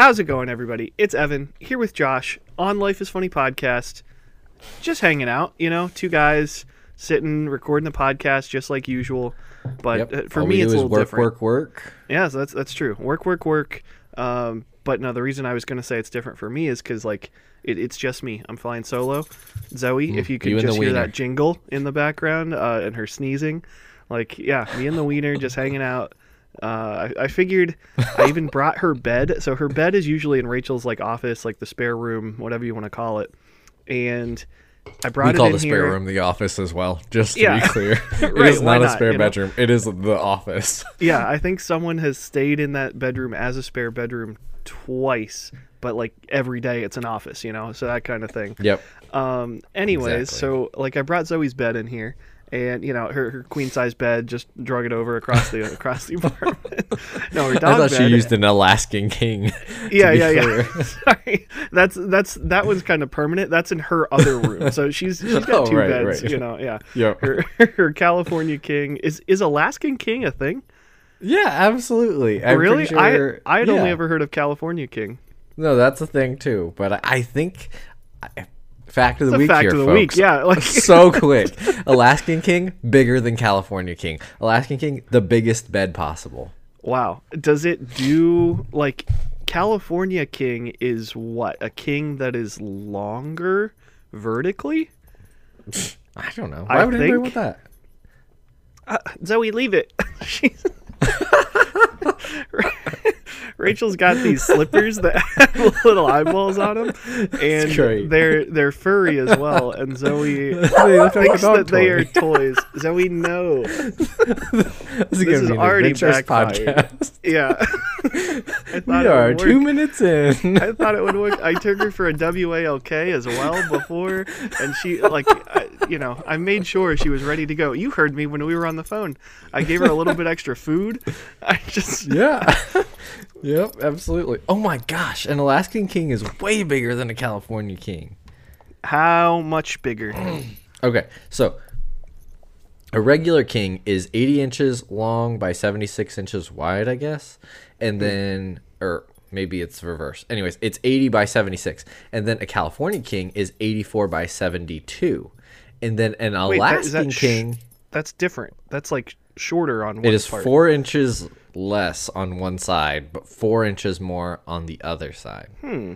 How's it going, everybody? It's Evan here with Josh on Life is Punny podcast. Just hanging out, you know, two guys sitting recording the podcast just like usual. But Yep. uh, for All me, it's a little work, different. work, work. work. Yeah, so that's that's true. Work, work, work. Um, but no, the reason I was going to say it's different for me is because like it, it's just me. I'm flying solo. Zoe, if you could Mm, you just hear that jingle in the background uh, and her sneezing, like yeah, me and the wiener just hanging out. Uh, I, I figured I even brought her bed. So her bed is usually in Rachel's like office, like the spare room, whatever you want to call it. And I brought We it call the spare here. room the office as well, just to Yeah. be clear. it Right, is why not a spare you know? bedroom. It is the office. Yeah, I think someone has stayed in that bedroom as a spare bedroom twice, but like every day it's an office, you know, so that kind of thing. yep. Um, anyways, Exactly. so like I brought Zoe's bed in here, and you know her, her queen size bed, just drug it over across the across the apartment. no, her I thought bed. she used an Alaskan king. yeah, yeah, yeah. Sorry, that's that's that was kind of permanent. That's in her other room, so she's she's got Oh, two right, beds. right. You know, yeah. Yep. Her her California king is is Alaskan king a thing? Yeah, absolutely. I'm really? sure- I I had only ever heard of California king. No, that's a thing too. But I, I think I- fact of the week fact here, of the folks. week, yeah, like- so quick. Alaskan king bigger than California king. Alaskan king the biggest bed possible. Wow. Does it do like California king is what? A king that is longer vertically? I don't know. I Why would anybody think- want that? Uh, Zoe, leave it. Rachel's got these slippers that have little eyeballs on them, and they're they're furry as well. And Zoe they thinks that toy. they are toys. Zoe, no. This is, is already backfired. podcast. Yeah. We are two minutes in. I thought it would work. I took her for a WALK as well before, and she like, I, you know, I made sure she was ready to go. You heard me when we were on the phone. I gave her a little bit extra food. I just yeah. yep, absolutely. Oh my gosh, an Alaskan king is way bigger than a California king. how much bigger? Okay, so a regular king is 80 inches long by 76 inches wide, I guess. And then, or maybe it's reverse. Anyways, it's 80 by 76. And then a California king is 84 by 72. And then an Wait, that- Alaskan that sh- king, That's different. That's like shorter on one it is part. four inches less on one side, but four inches more on the other side. Hmm.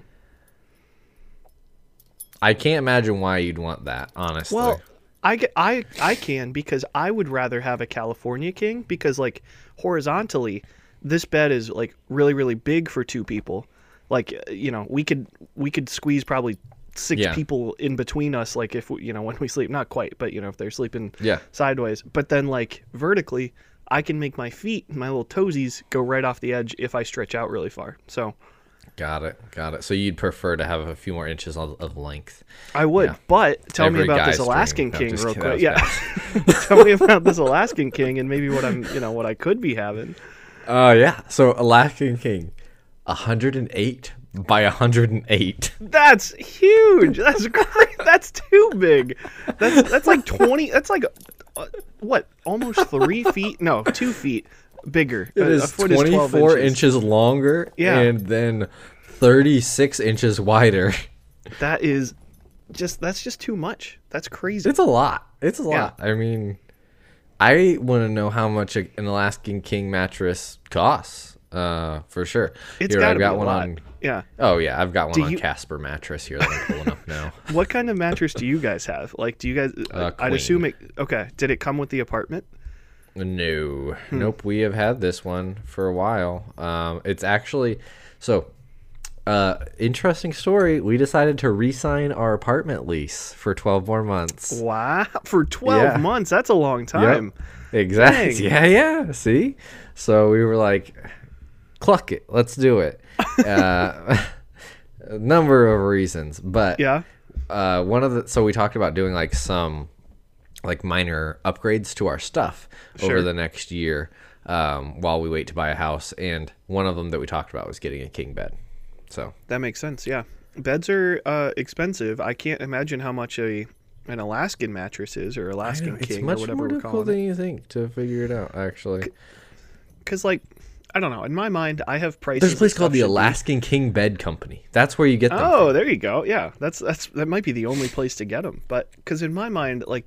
I can't imagine why you'd want that, honestly. Well, I, I I can because I would rather have a California king because like horizontally, this bed is like really really big for two people. Like uh, you know we could we could squeeze probably six Yeah. people in between us. Like if we, you know when we sleep, not quite, but you know if they're sleeping Yeah. sideways. But then like vertically, I can make my feet, my little toesies, go right off the edge if I stretch out really far. So Got it. Got it. So you'd prefer to have a few more inches of, of length. I would, Yeah. but tell me about this Alaskan dream. King just real kidding. quick. Yeah, tell me about this Alaskan king and maybe what I'm, you know, what I could be having. Oh yeah. So Alaskan king, 108 by 108. That's huge. That's great. That's too big. That's that's like twenty. That's like uh, what? Almost three feet? No, two feet bigger. It is foot is 12 24 inches. longer Yeah. and then 36 inches wider. That is just that's just too much. That's crazy. It's a lot. It's a Yeah. lot. I mean, I want to know how much an Alaskan king mattress costs. Uh, for sure. It's Here, got I've to be got a one lot. on. Yeah. Oh yeah, I've got one Do on you- Casper mattress here that I'm pulling up now. What kind of mattress do you guys have? Like, do you guys? Uh, I'd assume it. Okay. Did it come with the apartment? No, Hmm. nope. We have had this one for a while. Um, it's actually so. Uh, interesting story. We decided to re-sign our apartment lease for twelve more months. Wow. For twelve Yeah. months. That's a long time. Exactly. Dang. Yeah, yeah. See, so we were like, cluck it. Let's do it. Uh, a number of reasons, but Yeah. uh, one of the so we talked about doing like some like minor upgrades to our stuff Sure. over the next year um, while we wait to buy a house, and one of them that we talked about was getting a king bed. So That makes sense. Yeah, beds are uh, expensive. I can't imagine how much a an Alaskan mattress is or Alaskan it's King or whatever we're calling than you think to figure it out. Actually, Because like, I don't know. In my mind, I have prices. There's a place called the should be- Alaskan King Bed Company. That's where you get them. Oh, there you go. Yeah, that's that's that might be the only place to get them. But because in my mind, like,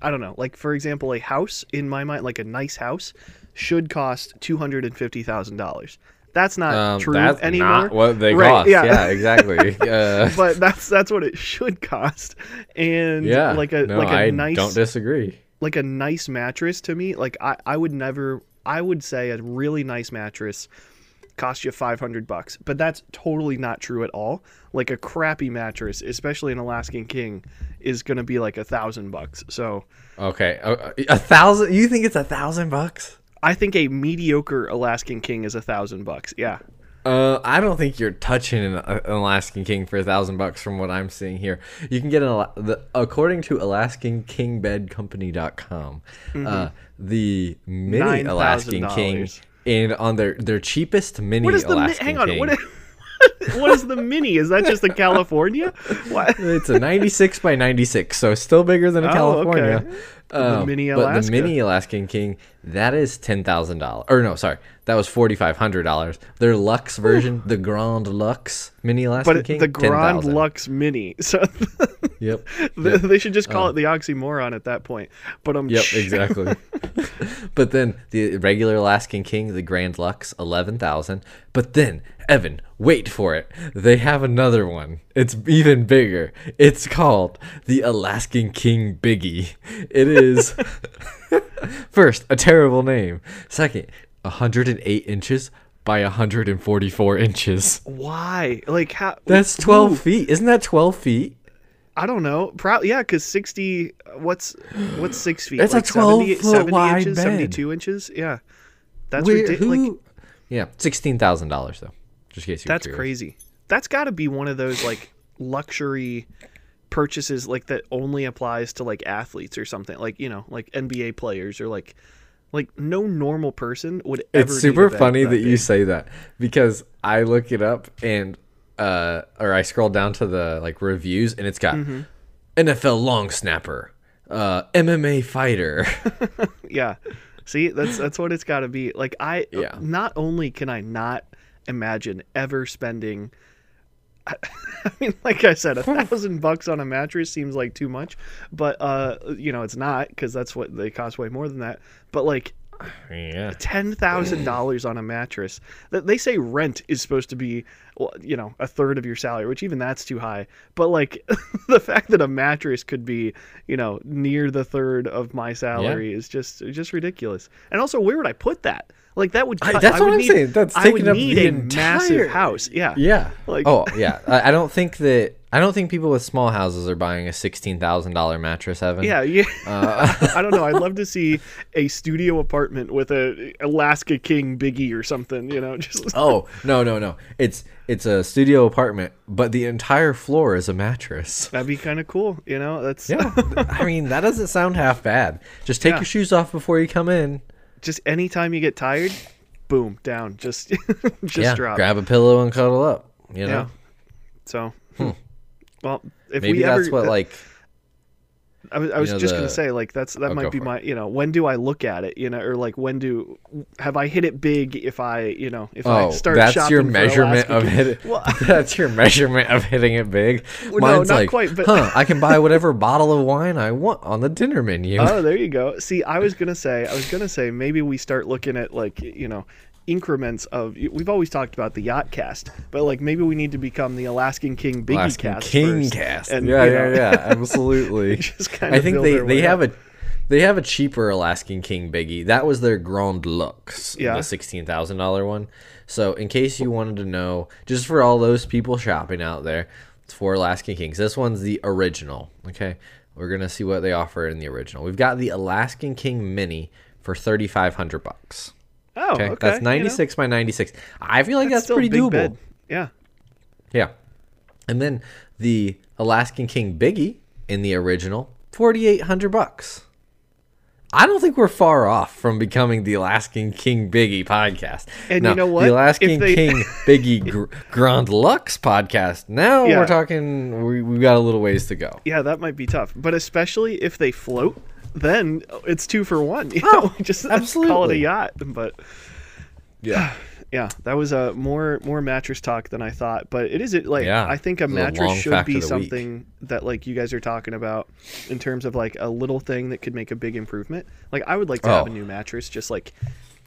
I don't know. Like for example, a house in my mind, like a nice house, should cost two hundred and fifty thousand dollars. That's not Um, true that's anymore. not what they Right, cost. yeah. Yeah, exactly. uh, but that's that's what it should cost. And yeah, like a no, like a I nice don't disagree. like a nice mattress to me, like I, I would never I would say a really nice mattress cost you 500 bucks, but that's totally not true at all. Like a crappy mattress, especially an Alaskan King, is going to be like a thousand bucks. So Okay, a, a thousand. You think it's a thousand bucks? I think a mediocre Alaskan King is a thousand bucks. Yeah. Uh, I don't think you're touching an, an Alaskan King for a thousand bucks from what I'm seeing here. You can get an the, according to AlaskanKingBedCompany.com, uh, the mini Alaskan King, and on their their cheapest mini What is the mi- hang on? King, What is, what is the mini? Is that just a California? What? it's a 96 by 96, so still bigger than a Oh, California. okay. The um, mini But the Alaska. mini Alaskan King, that is ten thousand dollars. Or no, sorry, that was forty five hundred dollars. Their Lux version, the Grand Lux mini Alaskan But King, the Grand 10,000. Lux Mini. So Yep. Th- They should just call uh, it the oxymoron at that point. But I'm Yep, exactly. but then the regular Alaskan King, the Grand Lux, eleven thousand. But then, Evan, wait for it. They have another one. It's even bigger. It's called the Alaskan King Biggie. It is first a terrible name. Second, hundred and eight inches by hundred and forty four inches. why? Like how? That's twelve Ooh, feet. Isn't that twelve feet? I don't know. Probably yeah, because sixty. What's what's six feet? It's a like 70 12 foot 70 wide inches, bed. seventy-two inches. Yeah, that's ridiculous. who- yeah, sixteen thousand dollars though. Just in case you. That's crazy. That's got to be one of those like luxury purchases like that only applies to like athletes or something like you know like NBA players or like like no normal person would ever. It's super funny that, you say that because I look it up and uh or I scroll down to the like reviews and it's got Mm-hmm. NFL long snapper, uh MMA fighter. Yeah. See, that's that's what it's got to be. Like I Yeah. not only can I not imagine ever spending I, I mean, like I said, a thousand bucks on a mattress seems like too much, but uh, you know, it's not because that's what they cost way more than that. But like yeah. ten thousand dollars on a mattress, that they say rent is supposed to be, you know, a third of your salary, which even that's too high. But like the fact that a mattress could be, you know, near the third of my salary is just just ridiculous. And also, where would I put that? Like that would I- that's I what I'm need, saying. That's I taking would up need the a massive entire- house. Yeah. Yeah. Like- oh yeah. I, I don't think that I don't think people with small houses are buying a sixteen thousand dollar mattress, Evan. Yeah, yeah. Uh, I don't know. I'd love to see a studio apartment with a Alaska King Biggie or something. You know, just Oh no no no! It's it's a studio apartment, but the entire floor is a mattress. that'd be kind of cool. You know, that's Yeah, I mean that doesn't sound half bad. Just take Yeah. your shoes off before you come in. Just anytime you get tired, boom, down, just just yeah, drop. grab a pillow and cuddle up. You know, Yeah. So, hmm. well, if maybe we that's ever, what like. I was, I was know, just the- gonna say, like that's that Oh, might be my, you know, when do I look at it, you know, or like when do have I hit it big? If I, you know, if I Oh, start that's your measurement of hitting. Well, that's your measurement of hitting it big. no, Mine's not like, quite, but- huh? I can buy whatever bottle of wine I want on the dinner menu. Oh, there you go. See, I was gonna say, I was gonna say, maybe we start looking at like, you know, increments of. We've always talked about the yacht cast, but like maybe we need to become the Alaskan King Biggie Alaskan cast. King first, cast. and, yeah, you yeah, know, yeah, absolutely. just kind I think they they have up. a they have a cheaper Alaskan King Biggie. That was their Grand Lux, Yeah. the sixteen thousand dollar one. So in case you wanted to know, just for all those people shopping out there, it's for Alaskan Kings. This one's the original. Okay, we're gonna see what they offer in the original. We've got the Alaskan King Mini for thirty five hundred bucks. Oh, Okay, okay. that's you know, by ninety six. I feel like that's, a pretty doable. bed. Yeah. Yeah. And then the Alaskan King Biggie in the original, 4800 bucks. I don't think we're far off from becoming the Alaskan King Biggie podcast. And Now, you know what? The Alaskan they- King Biggie Gr- Grand Lux podcast. Now Yeah. we're talking, we, we've got a little ways to go. Yeah, that might be tough. But especially if they float, then it's two for one. You know, oh, just call it a yacht. But Yeah. yeah, that was a more more mattress talk than I thought. But it is it like Yeah, I think a it's a mattress should be of the week. something that like you guys are talking about in terms of like a little thing that could make a big improvement. Like I would like to have oh. a Oh. new mattress, just like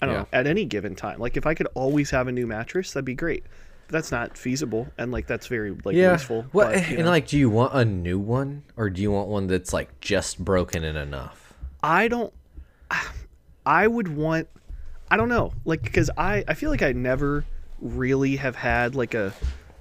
I don't Yeah. know, at any given time. Like if I could always have a new mattress, that'd be great. But that's not feasible, and like that's very like Yeah. wasteful. What but, and know. like do you want a new one or do you want one that's like just broken and enough? I don't. I would want. I don't know, like because I I feel like I never really have had like a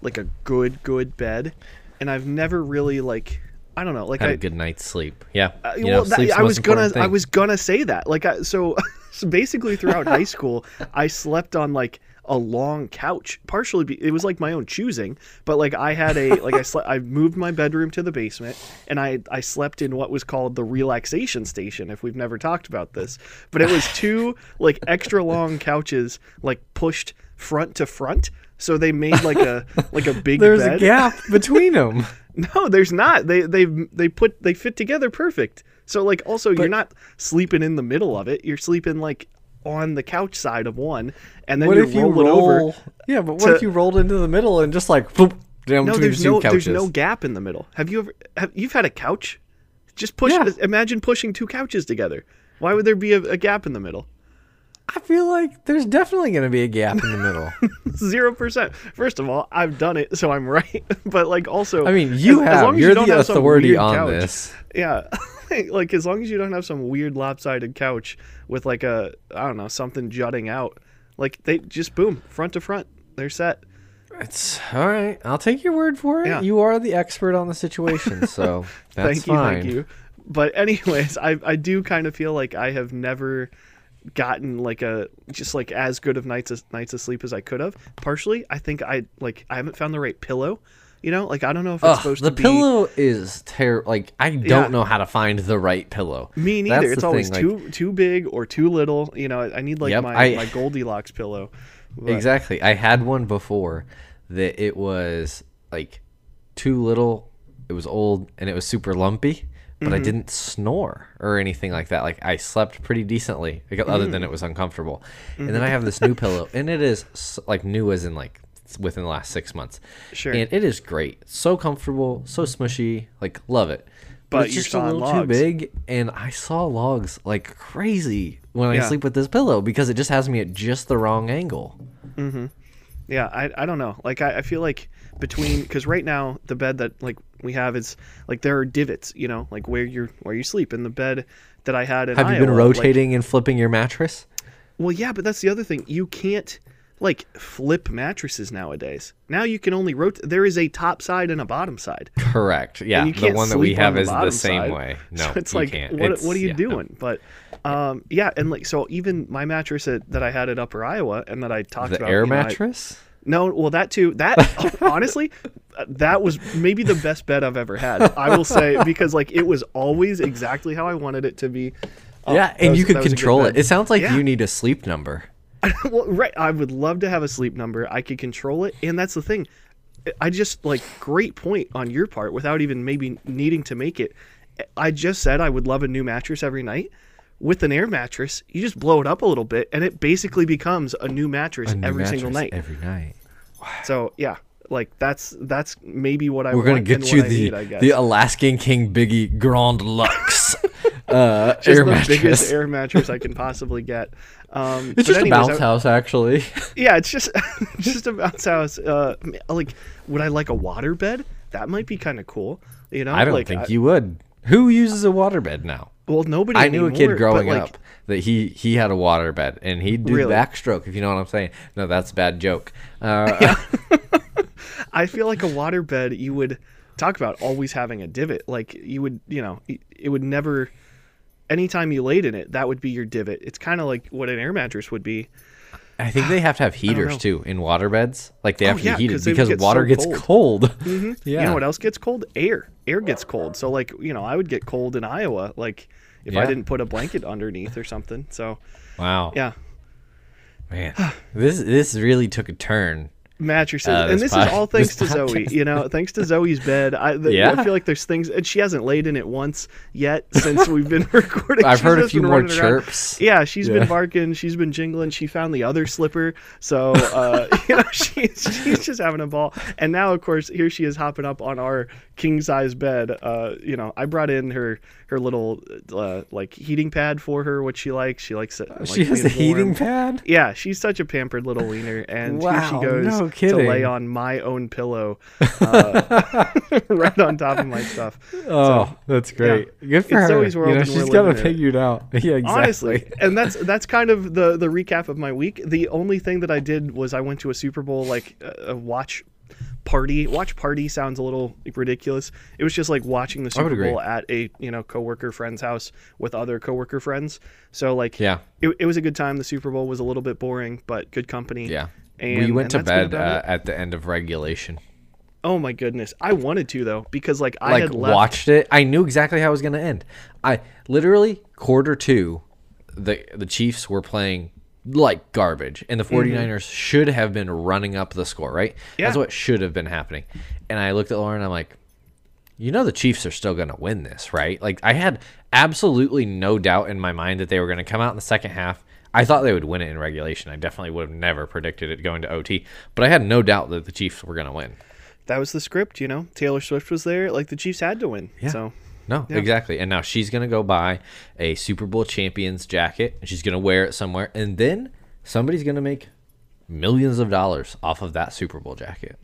like a good good bed, and I've never really like I don't know like Had I a good night's sleep. Yeah. uh, You well, know, that- I was gonna important I was gonna say that like I, so so basically throughout high school I slept on like a long couch partially be, it was like my own choosing but like I had a like I slept I moved my bedroom to the basement and I I slept in what was called the relaxation station if we've never talked about this but it was two like extra long couches like pushed front to front so they made like a like a big There's bed a gap between them. no, there's not. They they they put they fit together perfect. So like also you're not sleeping in the middle of it. You're sleeping like on the couch side of one, and then what if you roll? over. Yeah, but what to- if you rolled into the middle and just like boop, down No, there's two no couches? there's no gap in the middle. Have you ever have you've had a couch? Just push. Yeah. Imagine pushing two couches together. Why would there be a, a gap in the middle? I feel like there's definitely going to be a gap in the middle. Zero percent. First of all, I've done it, so I'm right. but like also, I mean, you as- as long as You're don't the have authority on couch- this. Yeah, like as long as you don't have some weird lopsided couch with like a I don't know something jutting out, like they just boom front to front, they're set. It's all right. I'll take your word for it. Yeah. You are the expert on the situation, so that's thank you, fine. thank you. But anyways, I I do kind of feel like I have never gotten like a just like as good of nights as nights of sleep as I could have. Partially, I think I like I haven't found the right pillow. You know, like I don't know if it's Ugh, supposed the to be. The pillow is terrible. Like I don't Yeah. know how to find the right pillow. Me That's neither. It's always thing, like- too too big or too little. You know, I need like Yep, my I- my Goldilocks pillow. But- Exactly. I had one before that it was like too little. It was old and it was super lumpy, but Mm-hmm. I didn't snore or anything like that. Like I slept pretty decently, like, other Mm-hmm. than it was uncomfortable. And then I have this new pillow, and it is like new as in like within the last six months. Sure. And it is great. So comfortable, so smushy. Like love it. But, But it's you're just a little too big, and I saw logs like crazy when I sleep with this pillow because it just has me at just the wrong angle. Mm-hmm. Yeah, I, I don't know. Like I, I feel like between because right now the bed that like we have is like there are divots, you know, like where you're where you sleep in the bed that I had in Have you been Iowa, like- rotating and flipping your mattress? well, yeah, but that's the other thing. You can't like flip mattresses nowadays. Now you can only rotate. There is a top side and a bottom side. Correct. Yeah, the one that we have the is the same side. way. No, so it's like what It's- what are you yeah, no. doing? But um, yeah, and like so even my mattress that, that I had at Upper Iowa and that I talked The about air you know, I- mattress? No, well, that too. That honestly, that was maybe the best bed I've ever had. I will say because like it was always exactly how I wanted it to be. Oh, yeah, and was- you could that was a good control it. It sounds like Yeah. you need a sleep number. well, right. I would love to have a sleep number. I could control it, and that's the thing. I just like great point on your part without even maybe needing to make it. I just said I would love a new mattress every night. With an air mattress, you just blow it up a little bit, and it basically becomes a new mattress A new every single night. Every night. So yeah, like that's that's maybe what I We're gonna get you the need, the Alaskan King Biggie Grand Luxe uh, just air the mattress. biggest air mattress I can possibly get. Um, it's just anyways, a bounce I- house, actually. Yeah, it's just just a bounce house. Uh, like, would I like a water bed? That might be kind of cool. You know, I don't like, think I- you would. Who uses a waterbed now? Well, nobody. I knew a kid growing like, up that he he had a water bed and he'd do Really? backstroke if you know what I'm saying. No, that's a bad joke. Uh, I feel like a water bed. You would talk about always having a divot. Like you would, you know, it- it would never. Anytime you laid in it, that would be your divot. It's kind of like what an air mattress would be. I think they have to have heaters too in water beds. Like they Oh, have to yeah, be heated because water so gets cold. cold. hmm Yeah. You know what else gets cold? Air. Air gets cold. So like you know, I would get cold in Iowa. Like if I didn't put a blanket underneath or something. So Wow. yeah. Man, this this really took a turn mattresses. Uh, and this this is all thanks to zoe you know thanks to zoe's bed. I, the, Yeah. I feel like there's things and she hasn't laid in it once yet since we've been recording. I've She's heard a few more running around. chirps. yeah she's Yeah. been barking. She's been jingling. She found the other slipper. So uh you know she's she's just having a ball. And now of course here she is hopping up on our king size bed. Uh you know i brought in her her little uh, like heating pad for her what she likes she likes it like, she has a being heating pad. Yeah, she's such a pampered little wiener, and here she goes no to lay on my own pillow, uh, right on top of my stuff. Oh, that's great. Good for It's her. Zoe's you world know, and she's got it figured out. Yeah, exactly. Honestly, and that's that's kind of the the recap of my week. The only thing that I did was I went to a Super Bowl like a watch party. Watch party sounds a little ridiculous. It was just like watching the Super. Bowl at a you know coworker friend's house with other coworker friends. So like Yeah. it, it was a good time. The Super Bowl was a little bit boring, but good company. Yeah. And, we went to bed uh, at the end of regulation. Oh my goodness, I wanted to though because like I like had left. watched it. I knew exactly how it was going to end. I literally quarter two, the the Chiefs were playing like garbage, and the mm-hmm. 49ers should have been running up the score. Right? Yeah. That's what should have been happening. And I looked at Lauren. and I'm like, you know, the Chiefs are still going to win this, right? Like I had absolutely no doubt in my mind that they were going to come out in the second half. I thought they would win it in regulation. I definitely would have never predicted it going to OT, but I had no doubt that the Chiefs were going to win. That was the script, you know. Taylor Swift was there. Like the Chiefs had to win. Yeah. So No, exactly. And now she's gonna go buy a Super Bowl champions jacket and she's gonna wear it somewhere, and then somebody's gonna make millions of dollars off of that Super Bowl jacket.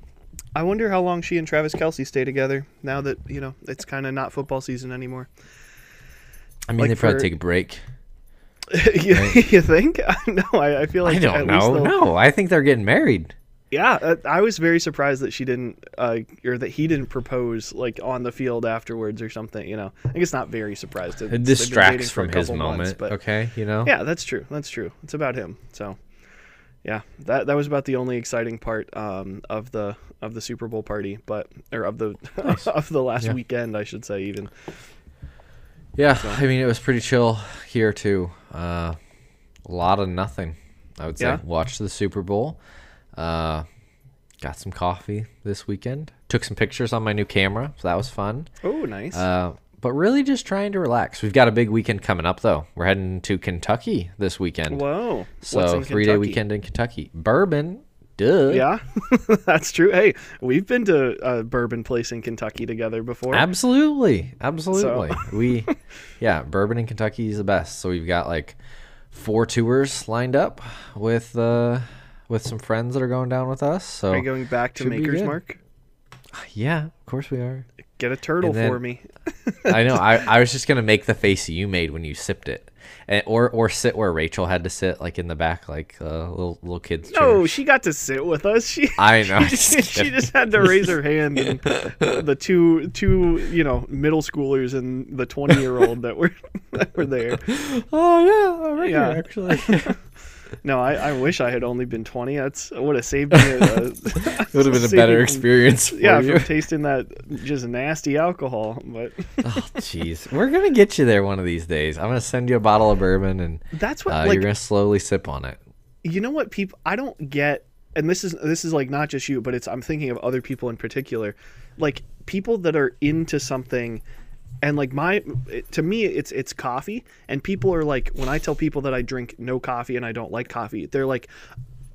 I wonder how long she and Travis Kelce stay together now that you know it's kind of not football season anymore. I mean, Like they probably for- take a break. you, you think? no, I, I feel like I don't know. No, I think they're getting married. Yeah, uh, I was very surprised that she didn't, uh, or that he didn't propose like on the field afterwards or something. You know, I guess not very surprised. It's- It distracts dating for a from his couple months, moment. but okay, you know. yeah, that's true. That's true. It's about him. So, yeah, that that was about the only exciting part um, of the of the Super Bowl party, but or of the of the last Yeah. weekend, I should say. Even Yeah, I mean, it was pretty chill here too. Uh, a lot of nothing. I would say. Yeah? Watched the Super Bowl. Uh, got some coffee this weekend. Took some pictures on my new camera, so that was fun. oh, nice. Uh, but really just trying to relax. We've got a big weekend coming up though. We're heading to Kentucky this weekend. Whoa, so three day weekend in Kentucky. Bourbon. Duh. Yeah, that's true. Hey, we've been to a bourbon place in Kentucky together before. Absolutely. Absolutely. we yeah, bourbon in Kentucky is the best. So we've got like four tours lined up with uh with some friends that are going down with us. So Are you going back to Maker's. Mark? yeah, of course we are. Get a turtle then- for me. I know. I, I was just gonna make the face you made when you sipped it, and, or or sit where Rachel had to sit, like in the back, like uh, little little kids. No, chair. she got to sit with us. She I know. she, just, she just had to raise her hand. And the two two you know middle schoolers and the twenty year old that were that were there. Oh yeah, right Yeah. here actually. No, I, I wish I had only been twenty. That's would have saved me. A, it would have been a better from- experience. Yeah, you. from tasting that just nasty alcohol. But oh jeez, we're gonna get you there one of these days. I'm gonna send you a bottle of bourbon, and that's what uh, like you're gonna slowly sip on it. you know what people I don't get and this is this is like not just you but it's I'm thinking of other people in particular like people that are into something and like my it- to me it's it's coffee and people are like when I tell people that I drink no coffee and I don't like coffee they're like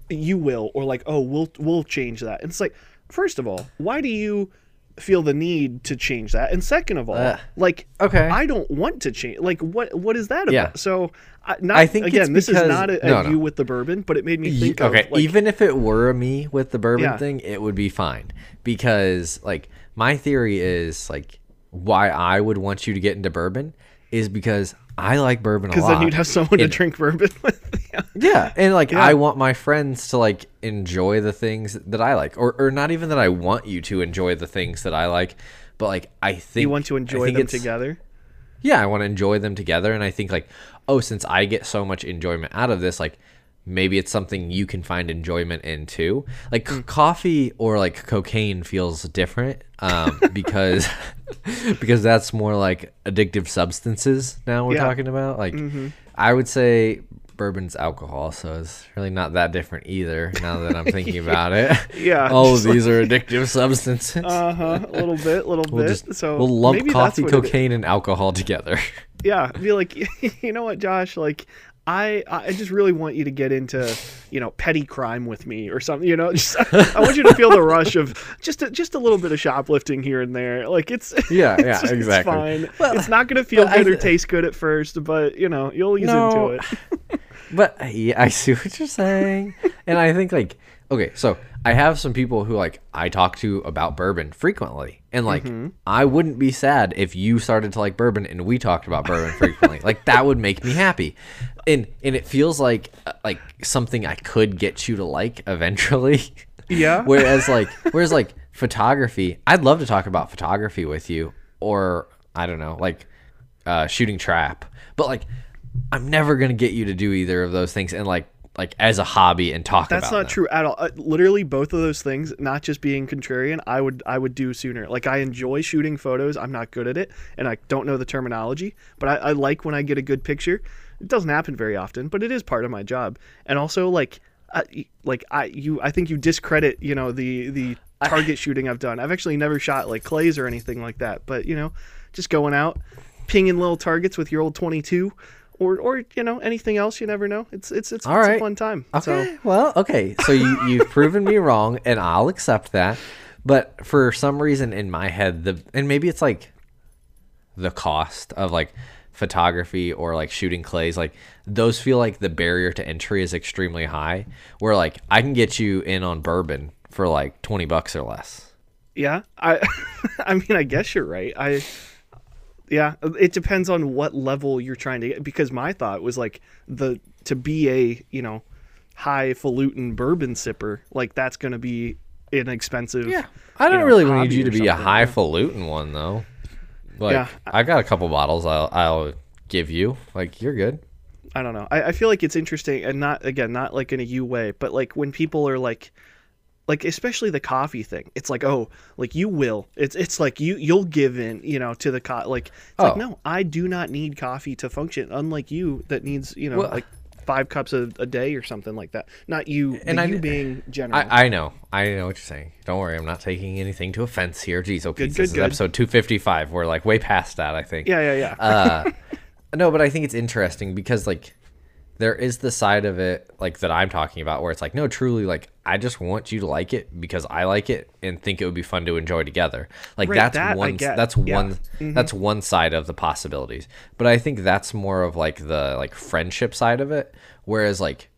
you will or like oh we'll we'll change that and it's like first of all why do you feel the need to change that and second of all Uh, like okay. I don't want to change like what what is that about Yeah. so I, not, I think again this is not a, a no, no. you with the bourbon but it made me think okay, of like, even if it were me with the bourbon Yeah. thing, it would be fine because like my theory is like why I would want you to get into bourbon is because I like bourbon a lot. because then you'd have someone to drink bourbon with yeah. Yeah, and like Yeah. I want my friends to like enjoy the things that I like, or or not even that I want you to enjoy the things that I like, but like I think you want to enjoy them together Yeah, I want to enjoy them together, and I think like oh, since I get so much enjoyment out of this, like maybe it's something you can find enjoyment in too. Like Hmm. c- coffee or like cocaine feels different um, because because that's more like addictive substances. Now we're Yeah. talking about like I would say bourbon's alcohol, so it's really not that different either. Now that I'm thinking about it, Yeah, all of like- these are addictive substances. Uh huh. A little bit, little we'll bit. just so we'll lump maybe coffee, that's what it is. cocaine, and alcohol together. Yeah, be like, you know what, Josh? Like, I I just really want you to get into you know petty crime with me or something. You know, just, I want you to feel the rush of just a, just a little bit of shoplifting here and there. Like it's Yeah, it's, yeah, exactly. It's fine. Well, it's not gonna feel but I good or taste good at first, but you know you'll ease No. into it. But yeah, I see what you're saying, and I think like okay, so I have some people who like I talk to about bourbon frequently, and like Mm-hmm. I wouldn't be sad if you started to like bourbon and we talked about bourbon frequently. like that would make me happy, and and it feels like uh, like something I could get you to like eventually. Yeah. whereas like whereas like photography, I'd love to talk about photography with you, or I don't know, like uh, shooting trap. But like, I'm never gonna get you to do either of those things, and like like as a hobby and talk That's not them. true at all. Uh, literally, both of those things, not just being contrarian, I would I would do sooner. Like I enjoy shooting photos. I'm not good at it, and I don't know the terminology, but I, I like when I get a good picture. It doesn't happen very often, but it is part of my job. And also, like, I, like I you I think you discredit you know the the target shooting I've done. I've actually never shot like clays or anything like that, but you know, just going out, pinging little targets with your old 22. Or, or you know anything else you never know it's it's it's, All it's a fun time Okay, so well, okay. So you you've proven me wrong, and I'll accept that. But for some reason in my head, the and maybe it's like the cost of like photography or like shooting clays, like those feel like the barrier to entry is extremely high. Where like I can get you in on bourbon for like twenty bucks or less. Yeah, I, I mean, I guess you're right. I, yeah, it depends on what level you're trying to get. Because my thought was like the to be a you know highfalutin bourbon sipper, like that's gonna be an expensive. I don't know, really need you to be a something, yeah. highfalutin one though. Like Yeah. I got a couple bottles I'll I'll give you. Like you're good. I don't know. I, I feel like it's interesting, and not again, not like in a you way, but like when people are like, like especially the coffee thing. It's like, oh, like you will. It's it's like you you'll give in, you know, to the co Like it's like Oh. no, I do not need coffee to function. Unlike you, that needs you know Well- like five cups a, a day or something like that. Not you. And I- you being general. I, I know. I know what you're saying. Don't worry, I'm not taking anything to offense here. Jeez, oh, Good, good, this is good. episode 255. We're like way past that, I think. yeah, yeah, yeah. Uh, no, but I think it's interesting because like there is the side of it like that I'm talking about where it's like no, truly like I just want you to like it because I like it and think it would be fun to enjoy together. Like Right, that's that one. That's Yeah. one. Mhm. That's one side of the possibilities. But I think that's more of like the like friendship side of it. Whereas like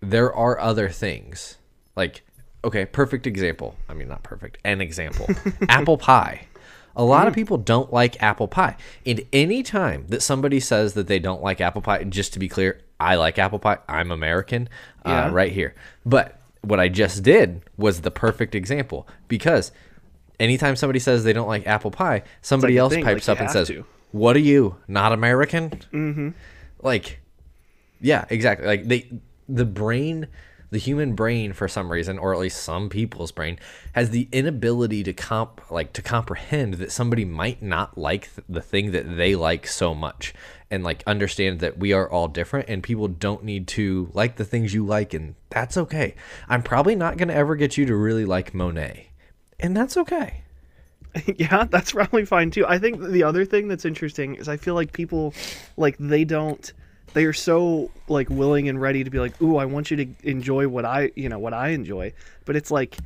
there are other things like okay perfect example i mean not perfect an example apple pie a lot Mm. of people don't like apple pie and any time that somebody says that they don't like apple pie just to be clear i like apple pie i'm american Yeah. uh, right here but what i just did was the perfect example because anytime somebody says they don't like apple pie somebody a else thing, pipes like up and says to. what are you not american mm-hmm. like yeah, exactly. Like they the brain the human brain for some reason or at least some people's brain has the inability to comp like to comprehend that somebody might not like th- the thing that they like so much and like understand that we are all different and people don't need to like the things you like and that's okay. I'm probably not going to ever get you to really like Monet. And that's okay. yeah, that's probably fine too. I think the other thing that's interesting is I feel like people like they don't they are so like willing and ready to be like, "Ooh, I want you to enjoy what I, you know, what I enjoy." But it's like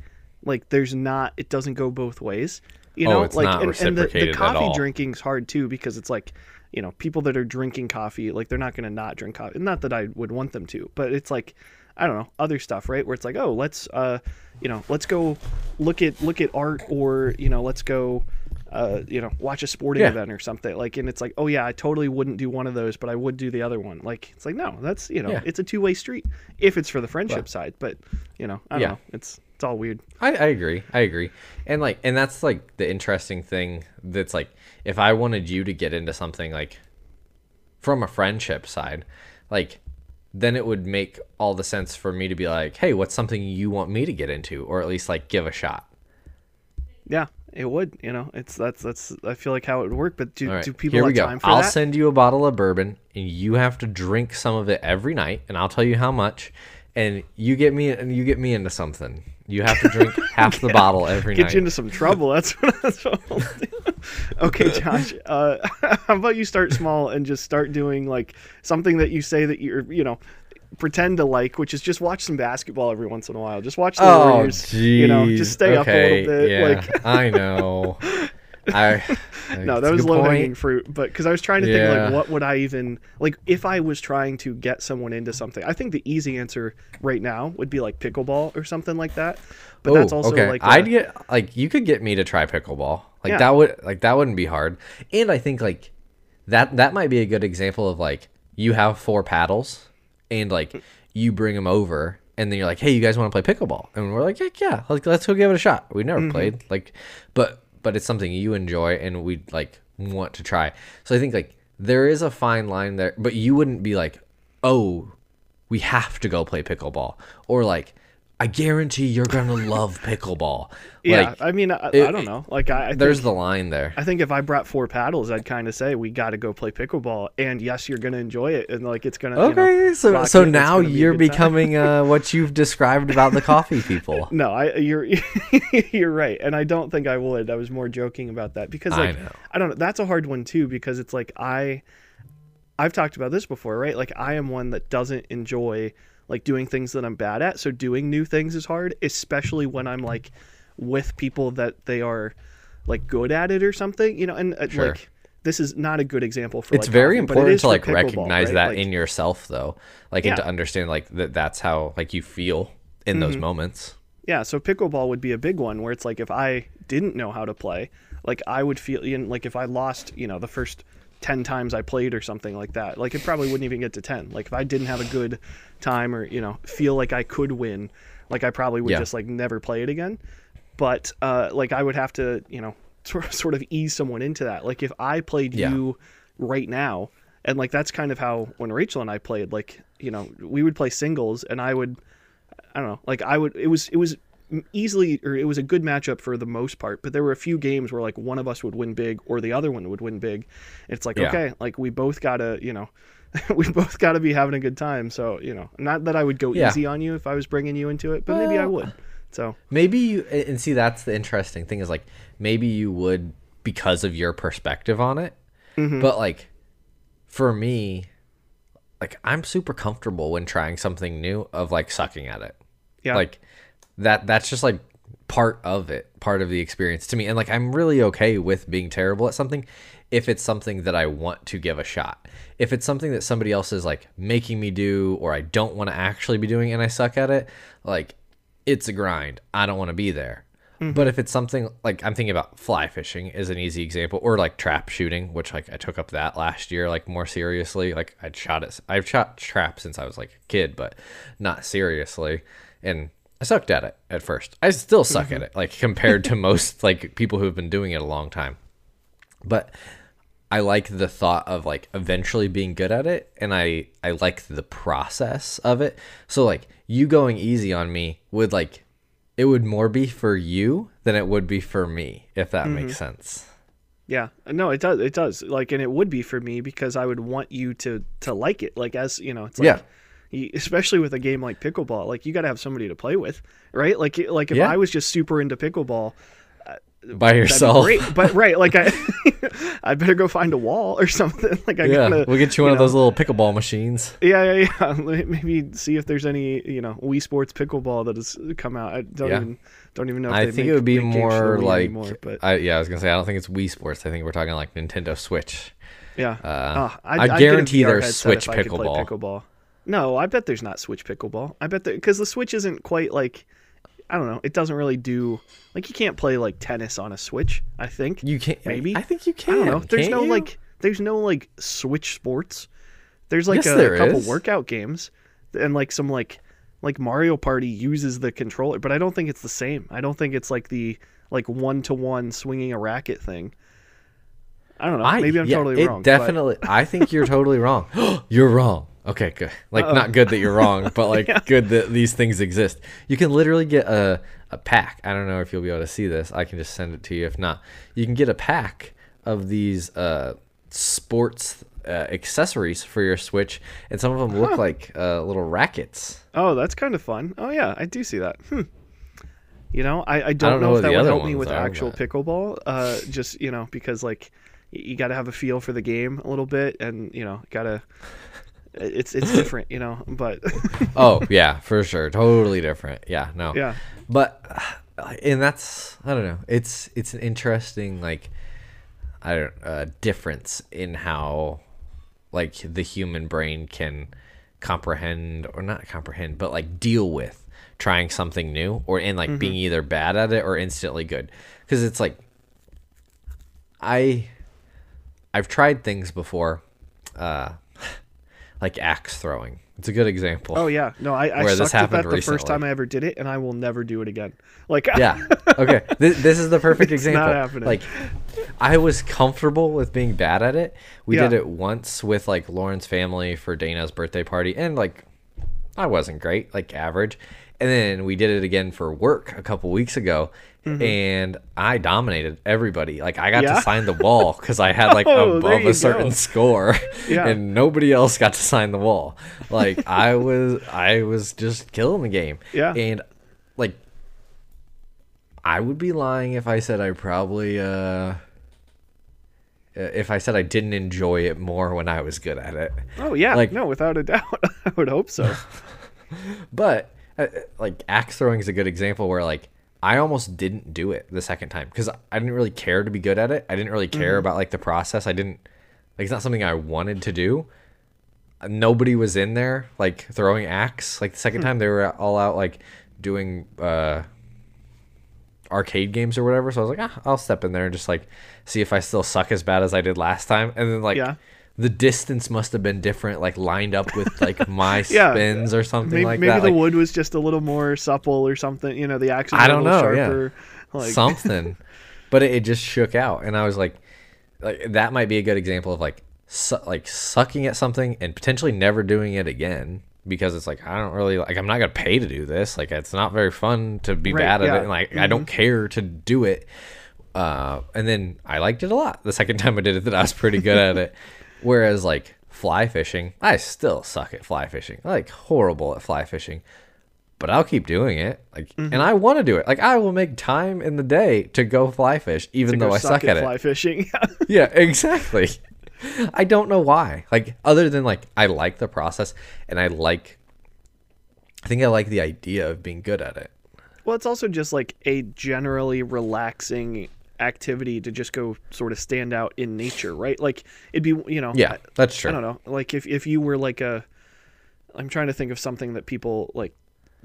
like there's not it doesn't go both ways. You Oh, know, it's like and, and the, the coffee drinking's hard too because it's like you know, people that are drinking coffee, like they're not going to not drink coffee. Not that I would want them to, but it's like I don't know, other stuff, right? Where it's like, "Oh, let's uh, you know, let's go look at look at art or, you know, let's go uh, you know, watch a sporting Yeah. event or something. Like, and it's like, oh yeah, I totally wouldn't do one of those, but I would do the other one. Like, it's like, no, that's you know, Yeah. it's a two way street if it's for the friendship Well- side. But you know, I don't Yeah. know, it's it's all weird. I, I agree. I agree. And like and that's like the interesting thing that's like if I wanted you to get into something like from a friendship side, like then it would make all the sense for me to be like, "Hey, what's something you want me to get into or at least like give a shot?" Yeah, It would, you know, it's that's that's I feel like how it would work. But do, right, do people here we have go. time for I'll that? send you a bottle of bourbon, and you have to drink some of it every night, and I'll tell you how much. And you get me, and you get me into something. You have to drink half the bottle every Get night. Get you into some trouble. That's what. That's what okay, Josh. Uh, how about you start small and just start doing like something that you say that you're, you know, pretend to like, which is just watch some basketball every once in a while. Just watch the oh, Warriors. You know, just stay up a little bit. Yeah, Like I know. I no, that was low point. hanging fruit. But because I was trying to think, like, what would I even like if I was trying to get someone into something? I think the easy answer right now would be like pickleball or something like that. But that's Oh, also okay. like I'd get like you could get me to try pickleball. Like Yeah. that would like that wouldn't be hard. And I think like that that might be a good example of like you have four paddles and like you bring them over and then you're like, "Hey, you guys want to play pickleball?" And we're like, "Heck yeah, like let's go give it a shot." We never Mm-hmm. played like but but it's something you enjoy and we like want to try. So I think like there is a fine line there, but you wouldn't be like, "Oh, we have to go play pickleball," or like, "I guarantee you're gonna love pickleball." yeah. Like, I mean, I, it- I don't know. Like I, I there's think, the line there. I think if I brought four paddles, I'd kind of say we got to go play pickleball. And yes, you're gonna enjoy it, and like it's gonna. you know, Okay, so so it's now be you're becoming uh, what you've described about the coffee people. No, I you're you're right, and I don't think I would. I was more joking about that because I like know. I don't know. That's a hard one too because it's like I I've talked about this before, right? Like I am one that doesn't enjoy like doing things that I'm bad at. So doing new things is hard, especially when I'm like with people that they are like good at it or something, you know. And uh, Sure. like this is not a good example for. It's like, very coffee, but it important to like recognize right? that Like, in yourself though. Like and to understand like that that's how like you feel in those Mm-hmm. moments. Yeah, so pickleball would be a big one where it's like if I didn't know how to play, like I would feel you know, like if I lost, you know, the first 10 times I played or something like that, like it probably wouldn't even get to 10. Like if I didn't have a good time or, you know, feel like I could win, like I probably would Yeah. just like never play it again. But uh like I would have to, you know, sort sort of ease someone into that. Like if I played Yeah. you right now, and like that's kind of how when Rachel and I played, like, you know, we would play singles and I would I don't know. Like I would, it was it was easily or it was a good matchup for the most part. But there were a few games where like one of us would win big or the other one would win big. It's like Yeah. okay, like we both gotta you know. we both got to be having a good time, so you know, not that I would go Yeah. easy on you if I was bringing you into it, but maybe I would. So Maybe you and see that's the interesting thing is like maybe you would because of your perspective on it. Mm-hmm. But like for me, like I'm super comfortable when trying something new of like sucking at it. yeah, Like that that's just like part of it, part of the experience to me. And like I'm really okay with being terrible at something if it's something that I want to give a shot. If it's something that somebody else is like making me do or I don't want to actually be doing and I suck at it, like it's a grind. I don't want to be there. Mm-hmm. But if it's something like I'm thinking about fly fishing is an easy example, or like trap shooting, which like I took up that last year, like more seriously. Like I'd shot it, I've shot traps since I was like a kid, but not seriously. And I sucked at it at first. I still suck at mm-hmm. it, like compared to most like people who have been doing it a long time. But I like the thought of like eventually being good at it and I I like the process of it. So like you going easy on me would like it would more be for you than it would be for me if that makes mm-hmm. sense. Yeah, no, it does. It does. Like, and it would be for me because I would want you to to like it. Like, as you know, it's like, Yeah. You- especially with a game like pickleball, like you got to have somebody to play with, right? Like, like if Yeah. I was just super into pickleball, By yourself. But right, like I, I better go find a wall or something. Like I Yeah, gotta, we'll get you one of those little pickleball machines. Yeah, yeah, yeah. Maybe see if there's any, you know, Wii Sports pickleball that has come out. I don't Yeah. even don't even know. If I think make- it would be make games for more like anymore, but I, yeah, I was gonna say I don't think it's Wii Sports. I think we're talking like Nintendo Switch. Yeah. Uh, Oh, I get guarantee there's Switch if I could play pickleball. pickleball. No, I bet there's not Switch pickleball. I bet that because the Switch isn't quite like I don't know. It doesn't really do like you can't play like tennis on a Switch. I think You can't. Maybe. I think you can. I don't know. There's no you? like there's no like Switch sports. There's like Yes, a, there couple is. workout games and like some like like Mario Party uses the controller, but I don't think it's the same. I don't think it's like the like one to one swinging a racket thing. I don't know. I, Maybe I'm yeah, totally wrong. but- Definitely, I think you're totally wrong. you're wrong. Okay, good. Like not good that you're wrong, but like good that these things exist. You can literally get a a pack. I don't know if you'll be able to see this. I can just send it to you. If not, you can get a pack of these uh, sports uh, accessories for your Switch, and some of them look like uh, little rackets. Oh, that's kind of fun. Oh yeah, I do see that. Hmm. You know, I, I don't, don't know, know if that would help me with actual but- pickleball. Uh, just you know, because like you got to have a feel for the game a little bit, and you know, gotta. It's it's different, you know, but oh yeah, for sure, totally different. Yeah, no, yeah, but and that's I don't know. It's it's an interesting like I don't uh, difference in how like the human brain can comprehend or not comprehend, but like deal with trying something new or in like being either bad at it or instantly good. Because it's like I I've tried things before, uh, like axe throwing. It's a good example. Oh yeah, no, I, I Where this sucked at happened that the first time I ever did it, and I will never do it again. Like yeah okay this, this is the perfect It's not example happening. like i was comfortable with being bad at it we did it once with like lauren's family for dana's birthday party and like i wasn't great like average and then we did it again for work a couple weeks ago and i dominated everybody like i got Mm-hmm. Yeah? to sign the wall because i had like Oh, above a certain go. score Yeah. and nobody else got to sign the wall like i was i was just killing the game Yeah. and like I would be lying if I said I probably uh if I said I didn't enjoy it more when I was good at it. Oh yeah, Like- no, without a doubt, I would hope so. But like axe throwing is a good example where like I almost didn't do it the second time because I didn't really care to be good at it. I didn't really care about like the process. I didn't like it's not something I wanted to do. Nobody was in there like throwing axe. Like the second time they were all out like doing uh arcade games or whatever. So I was like, ah, I'll step in there and just like see if I still suck as bad as I did last time. And then like Yeah. The distance must have been different, like lined up with like my Yeah. spins or something Maybe, like maybe that. Maybe the like, wood was just a little more supple or something. You know, the axe was I a don't little know, yeah. sharper. Like something, but it, it just shook out, and I was like, like that might be a good example of like su- like sucking at something and potentially never doing it again because it's like I don't really like I'm not gonna pay to do this. Like it's not very fun to be Right, bad at yeah. it, and like I don't care to do it. Uh, and then I liked it a lot. The second time I did it, that I was pretty good at it. Whereas like fly fishing, I still suck at fly fishing. I like horrible at fly fishing but I'll keep doing it. Like, Mm-hmm. and I want to do it. Like, I will make time in the day to go fly fish, even though I suck at, fly it. fishing. Yeah, exactly. I don't know why. Like, other than like, I like the process, and I like. I think I like the idea of being good at it. well, it's also just like a generally relaxing activity to just go sort of stand out in nature, right? Like it'd be, you know, Yeah, that's true. I don't know. Like if if you were like a I'm trying to think of something that people like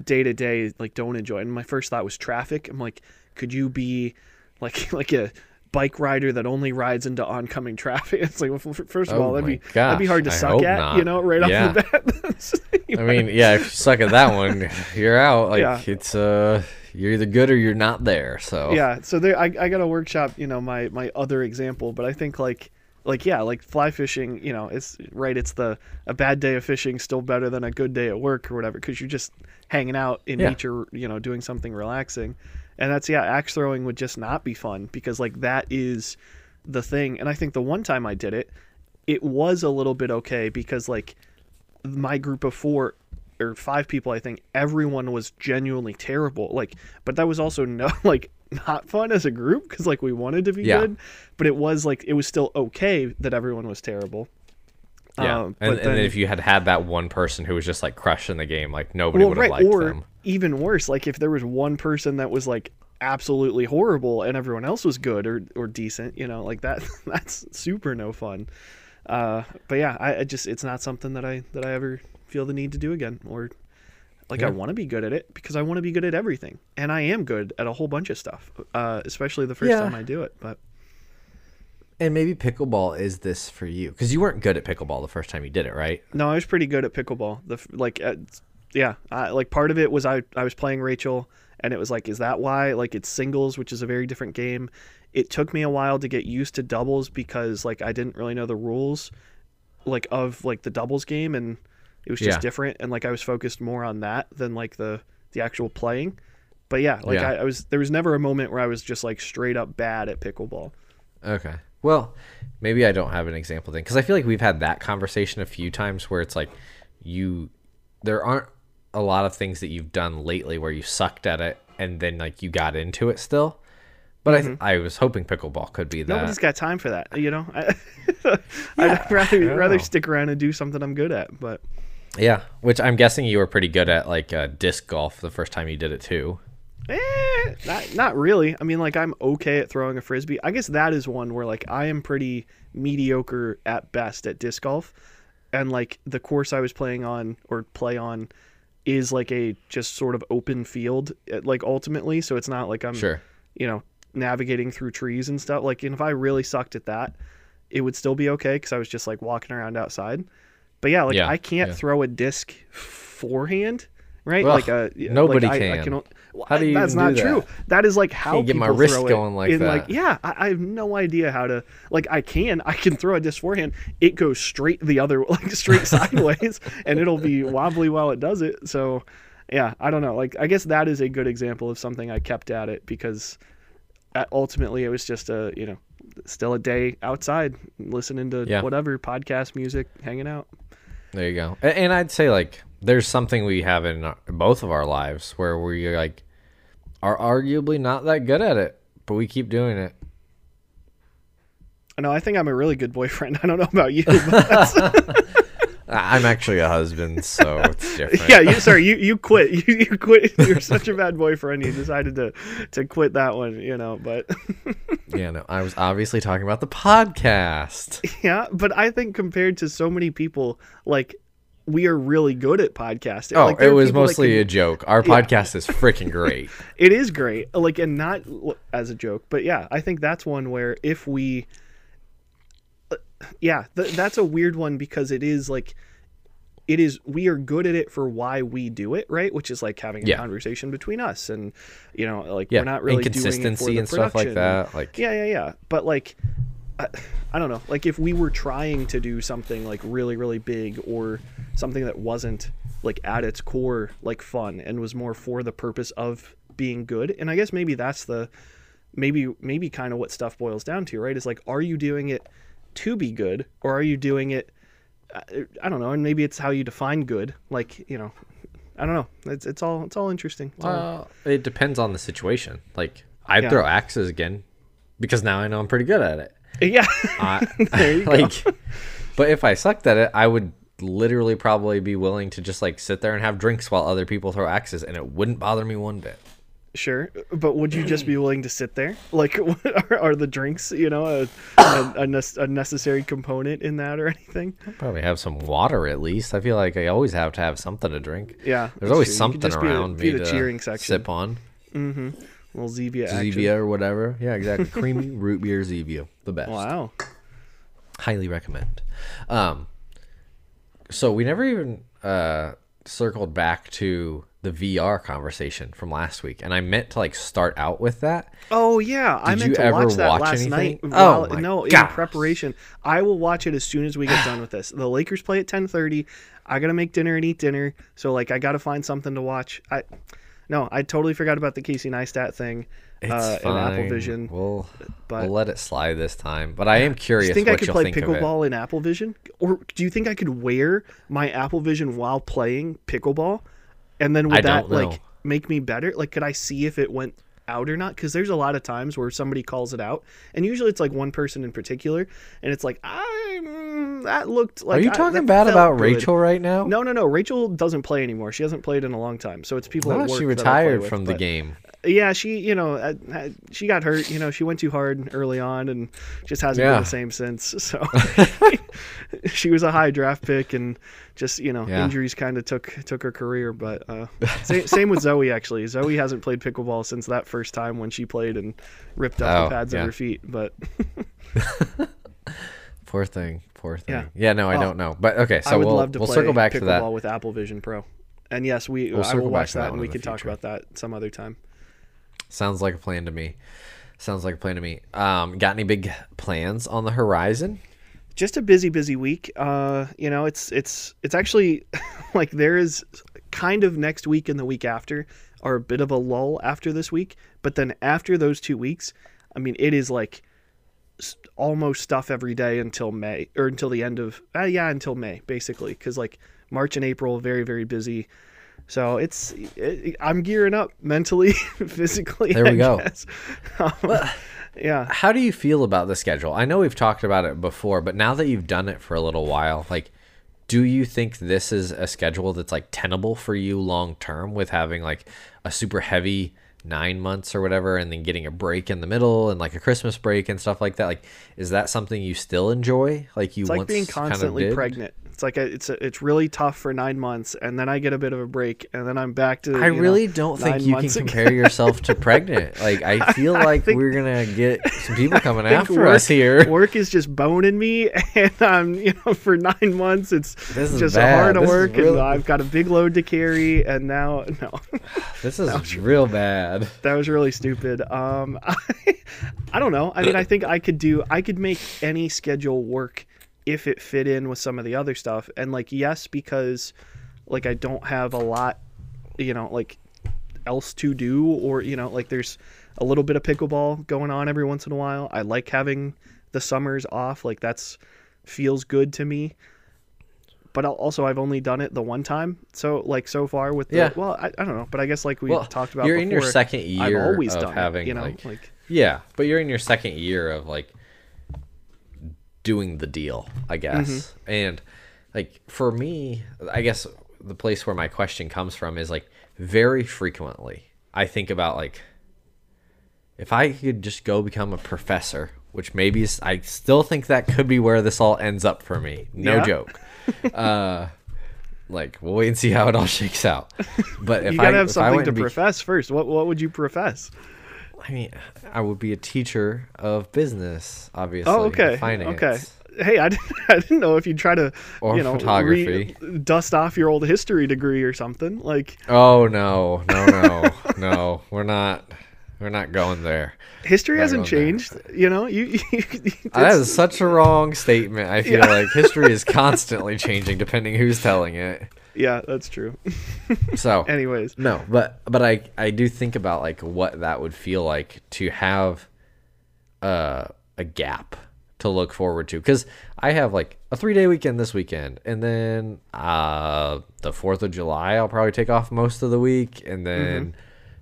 day to day like don't enjoy. And my first thought was traffic. I'm like, could you be like like a bike rider that only rides into oncoming traffic? It's like well, first of Oh all, that'd be that'd be hard to I suck at, not. you know, right Yeah. off the bat. I mean, yeah, if you suck at that one, you're out. Like, Yeah. it's uh, you're either good or you're not there. So yeah so there I, I got to workshop you know my my other example but i think like like yeah like fly fishing you know it's right it's the a bad day of fishing still better than a good day at work or whatever because you're just hanging out in Yeah. nature you know doing something relaxing and that's yeah axe throwing would just not be fun because like that is the thing and i think the one time i did it it was a little bit okay because like my group of four or five people i think everyone was genuinely terrible like but that was also no like not fun as a group because like we wanted to be Yeah. good but it was like it was still okay that everyone was terrible yeah. Um, and, but and then then- if you had had that one person who was just like crushing the game, like nobody well would have right liked or them. even worse like if there was one person that was like absolutely horrible and everyone else was good or or decent you know like that that's super no fun uh but yeah I, I just it's not something that i that i ever feel the need to do again or like i want to be good at it because i want to be good at everything and i am good at a whole bunch of stuff uh especially the first Yeah. time i do it but And maybe pickleball is this for you because you weren't good at pickleball the first time you did it, right? No, I was pretty good at pickleball. The like, uh, yeah, I, like part of it was I I was playing Rachel, and it was like, is that why? Like it's singles, which is a very different game. It took me a while to get used to doubles because like I didn't really know the rules, like of like the doubles game, and It was just Yeah. different, and like I was focused more on that than like the the actual playing. But yeah, like Yeah. I, I was there was never a moment where I was just like straight up bad at pickleball. Okay. Well, maybe I don't have an example then because I feel like we've had that conversation a few times where it's like you there aren't a lot of things that you've done lately where you sucked at it and then like you got into it still. But I th- I was hoping pickleball could be that. Nobody's got time for that, you know. I, I'd rather rather know. stick around and do something I'm good at. But yeah, which I'm guessing you were pretty good at like uh, disc golf the first time you did it too. Eh, not not really. I mean, like I'm okay at throwing a frisbee. I guess that is one where like I am pretty mediocre at best at disc golf, and like the course I was playing on or play on is like a just sort of open field, eh, like ultimately. So it's not like I'm Sure. you know navigating through trees and stuff. Like, and if I really sucked at that, it would still be okay because I was just like walking around outside. But yeah, like Yeah, I can't yeah. throw a disc forehand, right? Ugh, like a nobody like I- I can. can well, How do you That's not true. that? That is like how get my wrist going like in, Like that. yeah, I, I have no idea how to. Like I can, I can throw a disc forehand. It goes straight the other, like straight sideways, and it'll be wobbly while it does it. So yeah, I don't know. Like I guess that is a good example of something I kept at it because uh, ultimately it was just a you know still a day outside listening to Yeah. whatever podcast music hanging out There you go. A- And I'd say like there's something we have in our, both of our lives where we like are arguably not that good at it, but we keep doing it. i know i think i'm a really good boyfriend i don't know about you but I'm actually a husband, so it's different. yeah you sorry you you quit you, you quit you're such a bad boyfriend you decided to to quit that one you know but yeah. No, I was obviously talking about the podcast. yeah but i think compared to so many people like we are really good at podcasting Oh, like, it was mostly can- a joke. Our podcast is freaking great. it is great like and not as a joke but yeah i think that's one where if we yeah th- that's a weird one because it is like it is we are good at it for why we do it right which is like having a Yeah. conversation between us and you know like Yeah, we're not really doing it for inconsistency the and stuff like that. Like, yeah yeah yeah but like I, I don't know like if we were trying to do something like really really big or something that wasn't like at its core like fun and was more for the purpose of being good and i guess maybe that's the maybe maybe kind of what stuff boils down to right is like are you doing it to be good or are you doing it uh, i don't know and maybe it's how you define good like you know i don't know it's, it's all it's all interesting It's all- well, it depends on the situation. Like, I'd Yeah. throw axes again because now I know I'm pretty good at it. yeah I, There you go. like, but if I sucked at it, I would literally probably be willing to just like sit there and have drinks while other people throw axes, and it wouldn't bother me one bit. Sure, but would you just be willing to sit there? Like, are, are the drinks, you know, a, a, a, nec- a necessary component in that or anything? Probably have some water at least. I feel like I always have to have something to drink. Yeah, There's always true. Something just be around be me the to cheering section. sip on. Little Zevia action. Zevia or whatever. Yeah, exactly. Creamy root beer Zevia, the best. Wow. highly recommend. Um, so we never even uh, circled back to the VR conversation from last week, and I meant to like start out with that. Oh yeah, I Did meant you to ever watch that watch last anything? night. Oh while- my no, in preparation. I will watch it as soon as we get done with this. The Lakers play at ten thirty. I gotta make dinner and eat dinner, so like I gotta find something to watch. I no, I totally forgot about the Casey Neistat thing It's uh, fine. in Apple Vision. We'll but- we'll let it slide this time. But I am Do curious you think what I could play think of it. pickleball in Apple Vision? Or do you think I could wear my Apple Vision while playing pickleball? And then would I that like make me better? Like could I see if it went out or not? Because there's a lot of times where somebody calls it out, and usually it's like one person in particular, and it's like I mm, that looked like Are you I- talking that bad about good." Rachel right now? No, no, no. Rachel doesn't play anymore. She hasn't played in a long time. So it's people I at work she that I play retired with, from the but- game. Yeah, she, you know, uh, uh, she got hurt. You know, she went too hard early on, and just hasn't Yeah. been the same since. So she was a high draft pick, and just you know, Yeah. injuries kind of took took her career. But uh, same, same with Zoe actually. Zoe hasn't played pickleball since that first time when she played and ripped up Oh, the pads yeah. of her feet. But Poor thing. Poor thing. Yeah. Yeah, no, I Oh, don't know. But okay, so I would we'll, love to we'll play circle back pickleball to that. with Apple Vision Pro. And yes, we We'll I will watch that that, and we can talk about that some other time. Sounds like a plan to me. Sounds like a plan to me. Um, got any big plans on the horizon? just a busy, busy week. Uh, you know, it's it's it's actually like there is kind of next week and the week after are a bit of a lull after this week, but then after those two weeks, I mean, it is like almost stuff every day until May or until the end of uh, yeah until May basically because like March and April very very busy. So it's it, I'm gearing up mentally, physically. There we I go. Um, yeah. How do you feel about the schedule? I know we've talked about it before, but now that you've done it for a little while, like do you think this is a schedule that's like tenable for you long term with having like a super heavy 9 months or whatever and then getting a break in the middle and like a Christmas break and stuff like that? Like is that something you still enjoy? Like you It's like being kind of constantly pregnant. It's like a, it's a, it's really tough for nine months, and then I get a bit of a break, and then I'm back to. I you know, really don't think you can compare yourself to pregnant. Like I feel like think- we're gonna get some people coming I after us here. Work is just boning me, and I'm you know for nine months it's just bad. hard This is work, really- and I've got a big load to carry, and now no, This is real bad. that was really stupid. Um, I, I don't know. I mean, I think I could do. I could make any schedule work if it fit in with some of the other stuff. And like, yes, because like I don't have a lot, you know, like else to do, or you know, like there's a little bit of pickleball going on every once in a while. I like having the summers off. Like that's feels good to me. But I'll- also, I've only done it the one time. So, like so far with the Yeah. well, I, I don't know, but I guess like we Well, talked about, you're in your before, second I've year always of done having it, you know, like, like yeah, but you're in your second year of like doing the deal, I guess. Mm-hmm. And like for me, I guess the place where my question comes from is like very frequently I think about like if I could just go become a professor, which maybe is, I still think that could be where this all ends up for me. No Yeah? joke. uh like we'll wait and see how it all shakes out. But if you gotta I have something to be- profess first. What what would you profess? I mean, I would be a teacher of business, obviously. Oh, okay, Finance. okay. Hey, I didn't, I didn't know if you'd try to, Or you know, photography. dust off your old history degree or something. Like Oh no, no, no, no. We're not. We're not going there. history hasn't going there. changed. You know, you. you That is such a wrong statement. I feel Yeah. like history is constantly changing depending who's telling it. Yeah, that's true. So Anyways, no, but but I I do think about like what that would feel like to have uh, a gap to look forward to because I have like a three day weekend this weekend, and then uh, the Fourth of July I'll probably take off most of the week, and then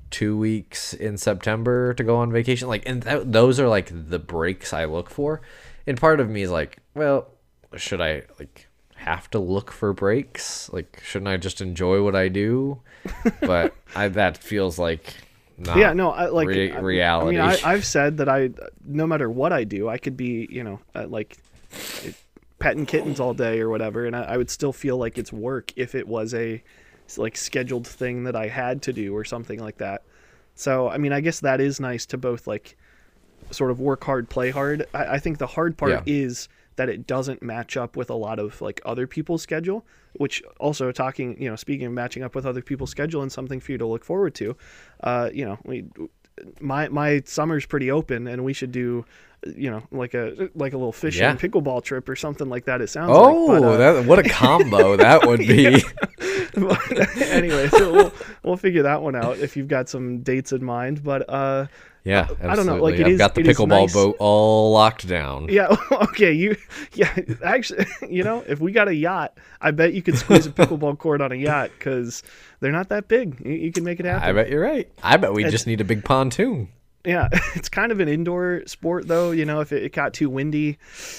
two weeks in September to go on vacation. Like, and th- those are like the breaks I look for, and part of me is like, well, should I like have to look for breaks? Like, shouldn't I just enjoy what I do? But I that feels like not yeah, no, I like re- reality. I mean, I, I've said that I, no matter what I do, I could be, you know, uh, like petting kittens all day or whatever, and I, I would still feel like it's work if it was a like scheduled thing that I had to do or something like that. So, I mean, I guess that is nice to both like sort of work hard, play hard. I, I think the hard part Yeah. is that it doesn't match up with a lot of like other people's schedule, which also talking, you know, speaking of matching up with other people's schedule and something for you to look forward to, uh, you know, we, my, my summer's pretty open and we should do, you know, like a, like a little fishing Yeah. pickleball trip or something like that. It sounds oh, like, but, uh, that what a combo that would be. anyway, so we'll, we'll figure that one out if you've got some dates in mind. But uh, Yeah, I don't know, like, absolutely. it I've is- got the pickleball nice. boat all locked down. yeah, okay, you yeah, actually, you know, if we got a yacht, I bet you could squeeze a pickleball court on a yacht because they're not that big. You, you can make it happen. I bet you're right. I bet we It's- just need a big pontoon. Yeah, it's kind of an indoor sport though. You know, if it, it got too windy,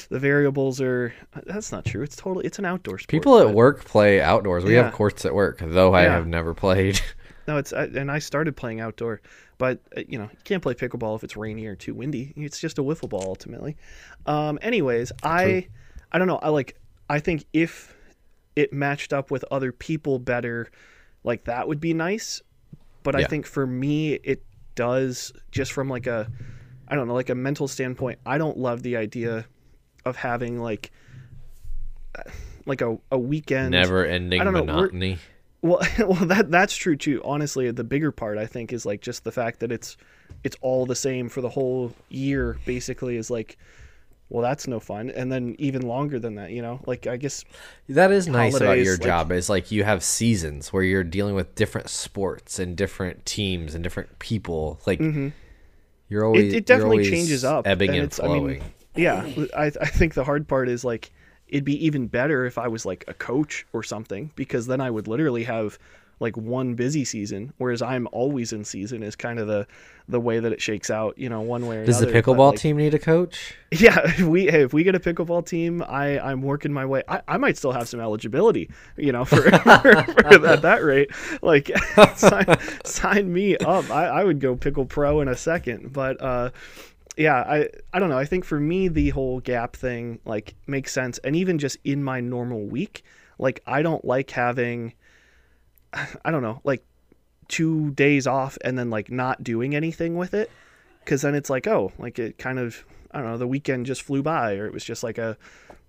the variables are. That's not true. It's totally. It's an outdoor sport. People at but- work play outdoors. We Yeah. have courts at work, though I Yeah. have never played. No, it's I- and I started playing outdoor, but uh, you know you can't play pickleball if it's rainy or too windy. It's just a wiffle ball ultimately. Um, anyways, I I don't know. I like I think if it matched up with other people better, like that would be nice. But I think for me it does just from like a I don't know like a mental standpoint. I don't love the idea of having like like a, a weekend Never ending monotony. Well, well, that that's true too. Honestly, the bigger part I think is like just the fact that it's it's all the same for the whole year. Basically, is like well, that's no fun. And then even longer than that, you know, like I guess That is nice about your like- job. Is like you have seasons where you're dealing with different sports and different teams and different people. Like you're always Mm-hmm. it, it definitely always changes up. ebbing and, it's, I flowing. mean, yeah, I, I think the hard part is like it'd be even better if I was like a coach or something because then I would literally have like one busy season, whereas I'm always in season is kind of the the way that it shakes out, you know, one way or Does the another. but, pickleball like, team need a coach? Yeah, if we hey, if we get a pickleball team, I I'm working my way. I, I might still have some eligibility, you know, for, for, for at that rate. Like, sign, sign me up. I, I would go pickle pro in a second. But uh, yeah, I I don't know. I think for me the whole gap thing like makes sense, and even just in my normal week, like I don't like having. I don't know, like two days off and then like not doing anything with it because then it's like oh like it kind of i don't know the weekend just flew by or it was just like a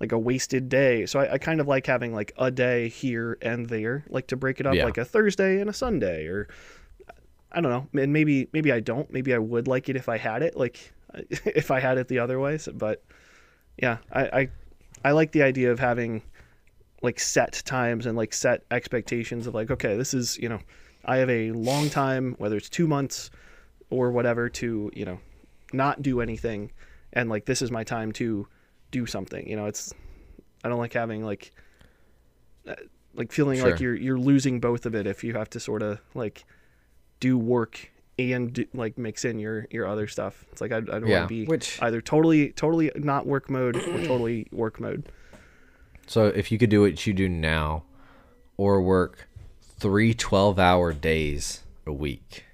like a wasted day so i, I kind of like having like a day here and there like to break it up Yeah. like a thursday and a sunday or i don't know and maybe maybe i don't maybe i would like it if i had it like if i had it the other way so, but yeah I, I i like the idea of having like set times and like set expectations of like okay this is you know i have a long time whether it's two months or whatever to you know not do anything and like this is my time to do something you know it's i don't like having like uh, like feeling like you're you're losing both of it if you have to sort of like do work and do, like mix in your your other stuff. It's like i, I don't Yeah, want to be which- either totally totally not work mode or totally work mode. So if you could do what you do now, or work three 12 hour days a week,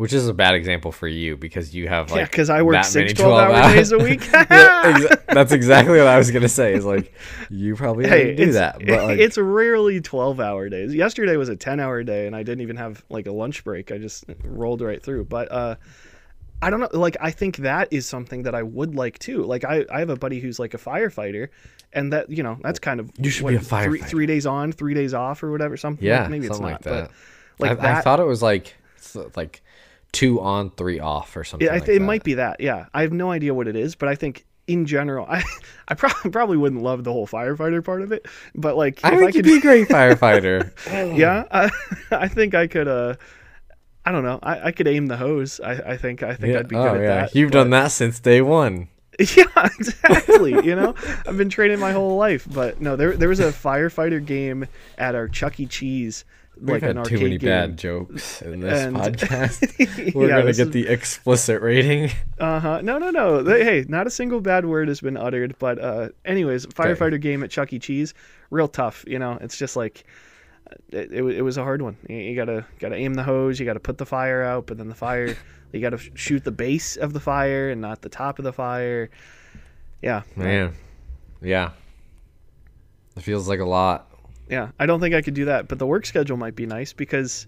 which is a bad example for you because you have like yeah because i work that six many 12 hour hours. days a week Yeah, exa- that's exactly what I was gonna say. Is like you probably hey, do that, but like, it's rarely 12 hour days. Yesterday was a 10 hour day and I didn't even have like a lunch break. I just rolled right through. But uh I don't know like I think that is something that I would like too. Like I I have a buddy who's like a firefighter and that, you know, that's kind of You should what, be a Three, firefighter. three days on, 3 days off or whatever something. yeah, maybe it's not, like that. but like I, I thought it was like like two on, three off, or something. Yeah, I like it that. might be that. Yeah, I have no idea what it is, but I think in general, I I prob- probably wouldn't love the whole firefighter part of it, but like I if think you'd be a great firefighter. yeah, I, I think I could. uh I don't know. I, I could aim the hose. I, I think I think yeah. I'd be good oh at yeah, that. you've but- done that since day one. Yeah, exactly. you know, I've been training my whole life, but no, there there was a firefighter game at our Chuck E. Cheese, We've like had an too many game. bad jokes in this And- podcast. We're Yeah, gonna get is- the explicit rating. Uh huh. No, no, no. Hey, not a single bad word has been uttered. But, uh, anyways, firefighter game at Chuck E. Cheese, real tough. You know, it's just like uh, it, it, it was a hard one. You, you gotta gotta aim the hose. You gotta put the fire out, but then the fire, you gotta shoot the base of the fire and not the top of the fire. Yeah, Man, yeah, it feels like a lot. Yeah. I don't think I could do that, but the work schedule might be nice because,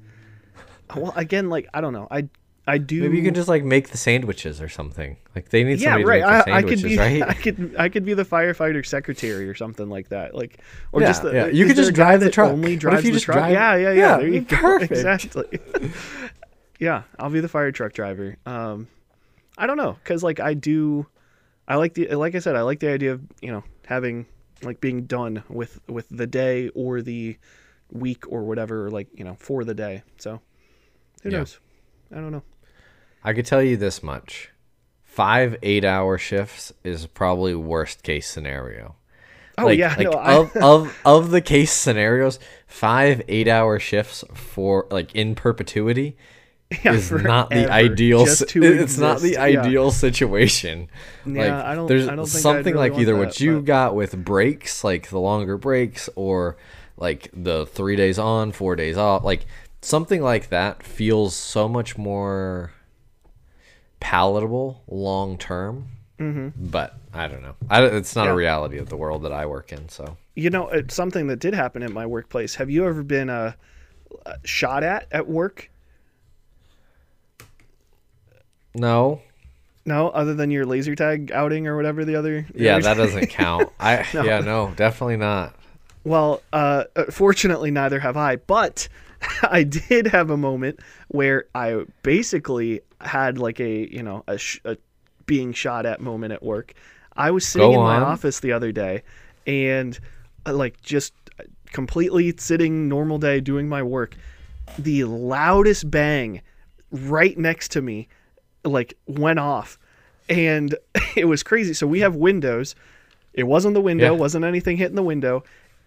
well, again, like I don't know. I I do. Maybe you can just like make the sandwiches or something. Like they need yeah, somebody right. to make the I, I could sandwiches, be, right? I could, I could be the firefighter secretary or something like that. Like, or Yeah, just the, yeah. You could just drive the truck. Only What if drives you the just truck. drive- Yeah, yeah, yeah. Yeah, there you go. perfect. Exactly. yeah, I'll be the fire truck driver. Um, I don't know, cause like I do, I like the, like I said, I like the idea of you know having like being done with with the day or the week or whatever, like you know for the day. So who Yeah. knows? I don't know. I could tell you this much: five eight-hour shifts is probably worst case scenario. Oh like, yeah, like no, I, of of of the case scenarios, five eight-hour shifts for like in perpetuity yeah, is not the ideal. just si- to it's not the exist. Yeah. ideal situation. Yeah, like, I don't- There's I don't think something really like either that, what you but- got with breaks, like the longer breaks, or like the three days on, four days off. Like something like that feels so much more palatable long term. Mm-hmm. But I don't know. I, it's not Yeah. a reality of the world that I work in. So You know, it's something that did happen at my workplace. Have you ever been uh, shot at at work? No, No, other than your laser tag outing or whatever the other. the yeah, other- that doesn't count. I yeah, no, definitely not. Well, uh, uh, fortunately, neither have I. But I did have a moment where I basically had like a you know a, sh- a being shot at moment at work. I was sitting Go in my office the other day, and uh, like just completely sitting normal day doing my work. The loudest bang right next to me, like went off, and it was crazy. So we have windows. It wasn't the window. Yeah. Wasn't anything hitting the window.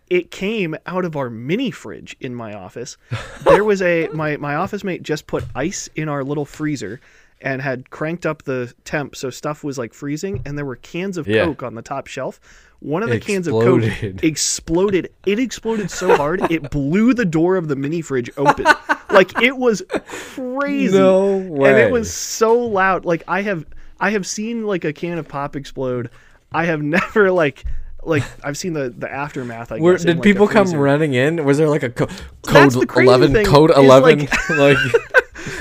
It came out of our mini fridge in my office. There was a my my office mate just put ice in our little freezer and had cranked up the temp so stuff was like freezing and there were cans of Yeah. coke on the top shelf. One of the cans of coke Exploded. It exploded so hard it blew the door of the mini fridge open. like it was crazy. No way. And it was so loud. Like I have I have seen like a can of pop explode. I have never like like I've seen the the aftermath. I Where, guess, in, did like, people come running in? Was there like a co- code eleven? Code eleven? like- Like,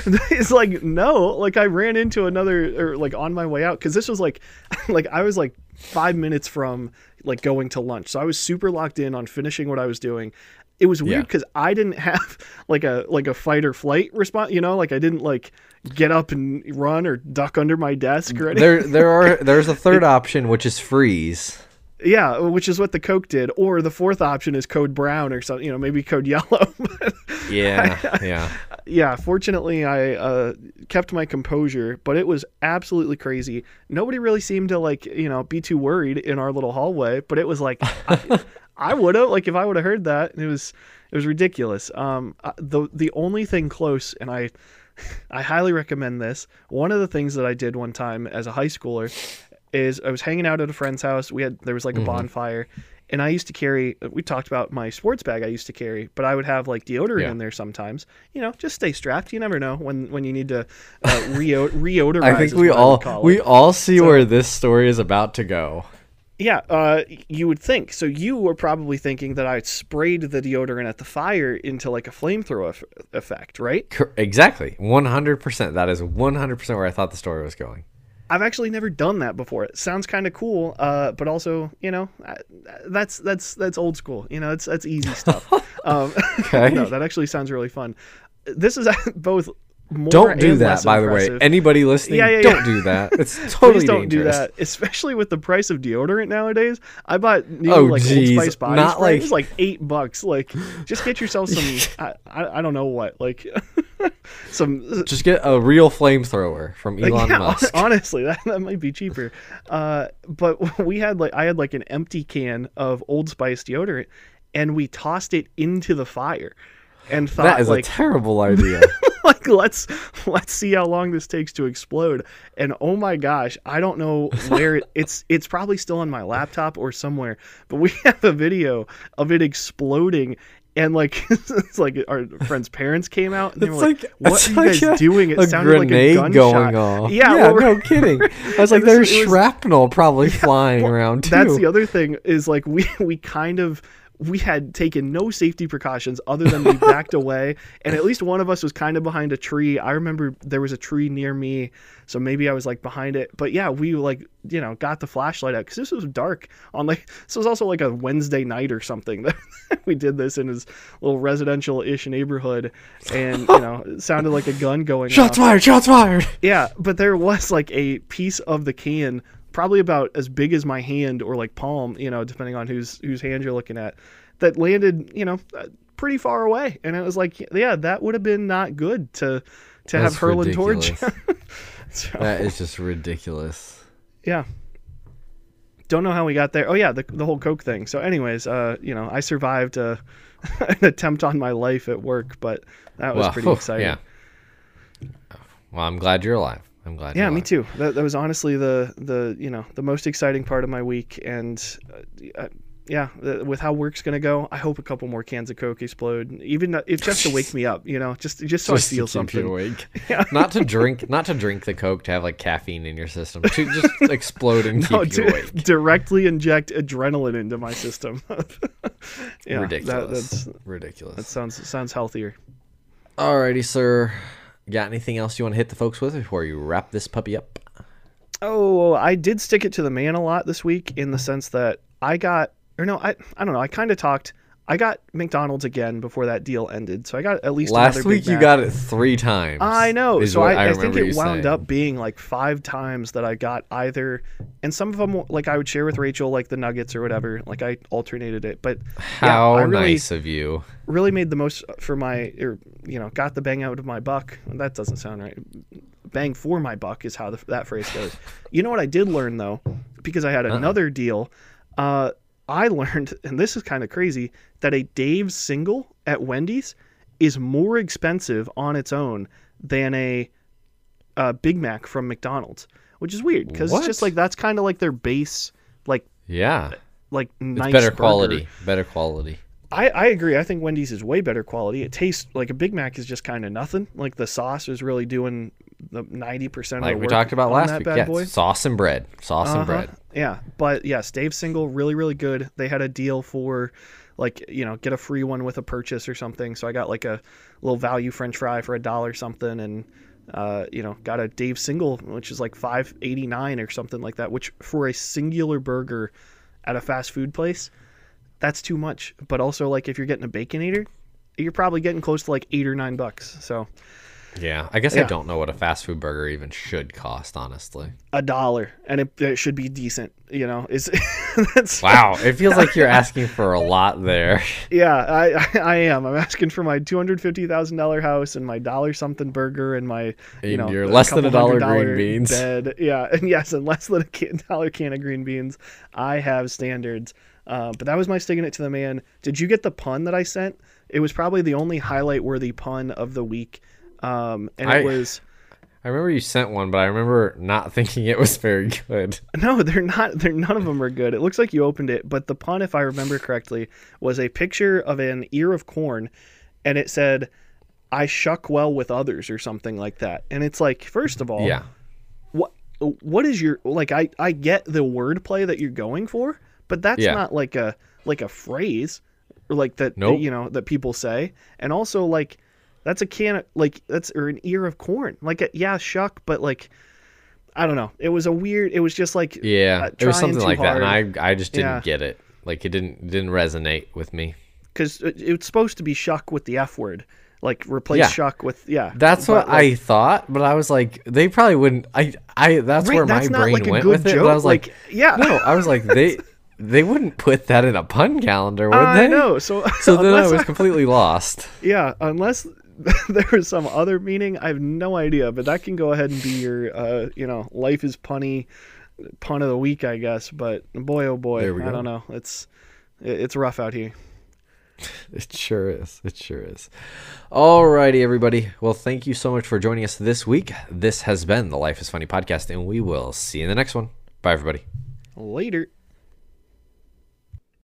it's like no like i ran into another or like on my way out because this was like like i was like five minutes from like going to lunch so i was super locked in on finishing what i was doing it was weird because i didn't have like a like a fight or flight response you know like i didn't like get up and run or duck under my desk or anything there, there are. There's a third option, which is freeze. yeah which is what the coke did or the fourth option is code brown or something you know maybe code yellow Yeah, yeah. Yeah, fortunately, I uh, kept my composure, but it was absolutely crazy. Nobody really seemed to like, you know, be too worried in our little hallway, but it was like, I, I would have, like, if I would have heard that, it was, it was ridiculous. Um, uh, the the only thing close, and I, I highly recommend this. One of the things that I did one time as a high schooler is I was hanging out at a friend's house. We had there was like a bonfire, and I used to carry. We talked about my sports bag I used to carry, but I would have like deodorant Yeah. in there sometimes. You know, just stay strapped. You never know when when you need to uh, reo- reodorize. I think we all we all see where this story is about to go. Yeah, uh, you would think. So you were probably thinking that I sprayed the deodorant at the fire into like a flamethrower eff- effect, right? Exactly, one hundred percent. That is one hundred percent where I thought the story was going. I've actually never done that before. It sounds kind of cool, uh, but also, you know, that's that's that's old school. You know, it's that's easy stuff. um, Okay. no, that actually sounds really fun. This is both Don't do that, by the way. Anybody listening, Yeah, yeah, don't do that. It's totally Please don't dangerous. do that, especially with the price of deodorant nowadays. I bought new Oh, like geez. Old Spice body Not spray. like- It was like eight bucks. Like, just get yourself some. I, I, I don't know what. Like, some Just get a real flamethrower from Like, Elon yeah, Musk. honestly, that, that might be cheaper. Uh, but we had like I had like an empty can of Old Spice deodorant, and we tossed it into the fire, and thought That is like a terrible idea. like let's let's see how long this takes to explode. And oh my gosh, I don't know where it, it's it's probably still on my laptop or somewhere, but we have a video of it exploding. And like, it's like our friend's parents came out and they It's were like, like- "What are you like guys a- doing?" It a sounded like a grenade gunshot. going off. Yeah, yeah well, no kidding. I was like, there's was- shrapnel probably flying around too. That's the other thing is like we we kind of we had taken no safety precautions other than we backed away and at least one of us was kind of behind a tree. I remember there was a tree near me, so maybe I was like behind it. But yeah, we like you know got the flashlight out because this was dark on like this was also like a Wednesday night or something that we did this in his little residential ish neighborhood and you know it sounded like a gun going shots off. fired. Shots fired. Yeah, but there was like a piece of the can, probably about as big as my hand or like palm, you know, depending on whose whose hand you're looking at, that landed, you know, uh, pretty far away. And it was like, yeah, that would have been not good to to have hurling torch. ridiculous. So, That is just ridiculous. yeah. Don't know how we got there. Oh yeah, the the whole coke thing. So, anyways, uh, you know, I survived uh, an attempt on my life at work, but that was well, pretty exciting. Yeah. Well, I'm glad you're alive. I'm glad. Yeah, me too. That, that was honestly the the you know the most exciting part of my week, and uh, uh, yeah, the, with how work's gonna go, I hope a couple more cans of Coke explode, even if just to wake me up, you know, just just so Just I feel keep something. awake. Yeah. Not to drink, not to drink the coke to have like caffeine in your system. To just explode and keep No, you awake. directly inject adrenaline into my system. yeah, Ridiculous. That, that's, Ridiculous. that sounds sounds healthier. Alrighty, sir. Got anything else you want to hit the folks with before you wrap this puppy up? Oh, I did stick it to the man a lot this week in the sense that I got, or no, I, I don't know. I kind of talked I got McDonald's again before that deal ended, so I got at least Last another week you got it three times. I know. So what I, I, think it wound saying. up being like five times that I got either, and some of them like I would share with Rachel, like the nuggets or whatever. Like I alternated it, but yeah, How I really, nice of you. really made the most for my, or you know, got the bang out of my buck. That doesn't sound right. Bang for my buck is how the, that phrase goes. You know what I did learn though, because I had another deal. Uh, I learned, and this is kind of crazy, that a Dave's single at Wendy's is more expensive on its own than a, uh Big Mac from McDonald's, which is weird because it's just like that's kind of like their base, like Yeah. like It's better burger. quality. Better quality. I, I agree. I think Wendy's is way better quality. It tastes like a Big Mac is just kind of nothing. Like the sauce is really doing the ninety percent of Like the we work talked about last week. bad Yeah. boy. Sauce and bread. Sauce and Uh-huh. bread. Yeah, but yes, Dave's single really really good. They had a deal for like you know get a free one with a purchase or something. So I got like a little value French fry for a dollar something, and uh, you know got a Dave single which is like five eighty nine or something like that. Which for a singular burger at a fast food place, that's too much. But also like if you're getting a baconator, you're probably getting close to like eight or nine bucks. So Yeah. I guess I don't know what a fast food burger even should cost, honestly. a dollar, and it, it should be decent. You know, is that's Wow. It feels like you're asking for a lot there. Yeah, I, I am. I'm asking for my two hundred fifty thousand dollar house and my dollar something burger and my you And know your less than a dollar green beans. bed. Yeah, and yes, and less than a can, dollar can of green beans. I have standards. Uh, but that was my sticking it to the man. Did you get the pun that I sent? It was probably the only highlight worthy pun of the week. Um, and I- it was I remember you sent one, but I remember not thinking it was very good. No, they're not. They're none of them are good. It looks like you opened it, but the pun, if I remember correctly, was a picture of an ear of corn, and it said, "I shuck well with others" or something like that. And it's like, first of all, Yeah. what what is your like? I I get the wordplay that you're going for, but that's Yeah. not like a like a phrase, like that Nope. you know that people say. And also like, that's a can of like that's or an ear of corn. Like a, yeah, shuck, but like. I don't know. It was a weird. It was just like Yeah. uh, it was something too like that, and I I just didn't Yeah. get it. Like it didn't didn't resonate with me. because it, it's supposed to be shuck with the F word, like replace Yeah. shuck with yeah. That's but, what like, I thought, but I was like, they probably wouldn't. I, I. That's Right, where that's my brain like went with it. But joke, I was like, like, yeah. no. I was like, they, they wouldn't put that in a pun calendar, would I they? No. So So then I was completely lost. yeah, unless there was some other meaning, I have no idea. But that can go ahead and be your uh, you know, life is punny pun of the week, I guess. But boy, oh boy, I don't know. It's it's rough out here. It sure is. It sure is. Alrighty, everybody. Well, thank you so much for joining us this week. This has been the Life is Punny podcast, and we will see you in the next one. Bye, everybody. Later.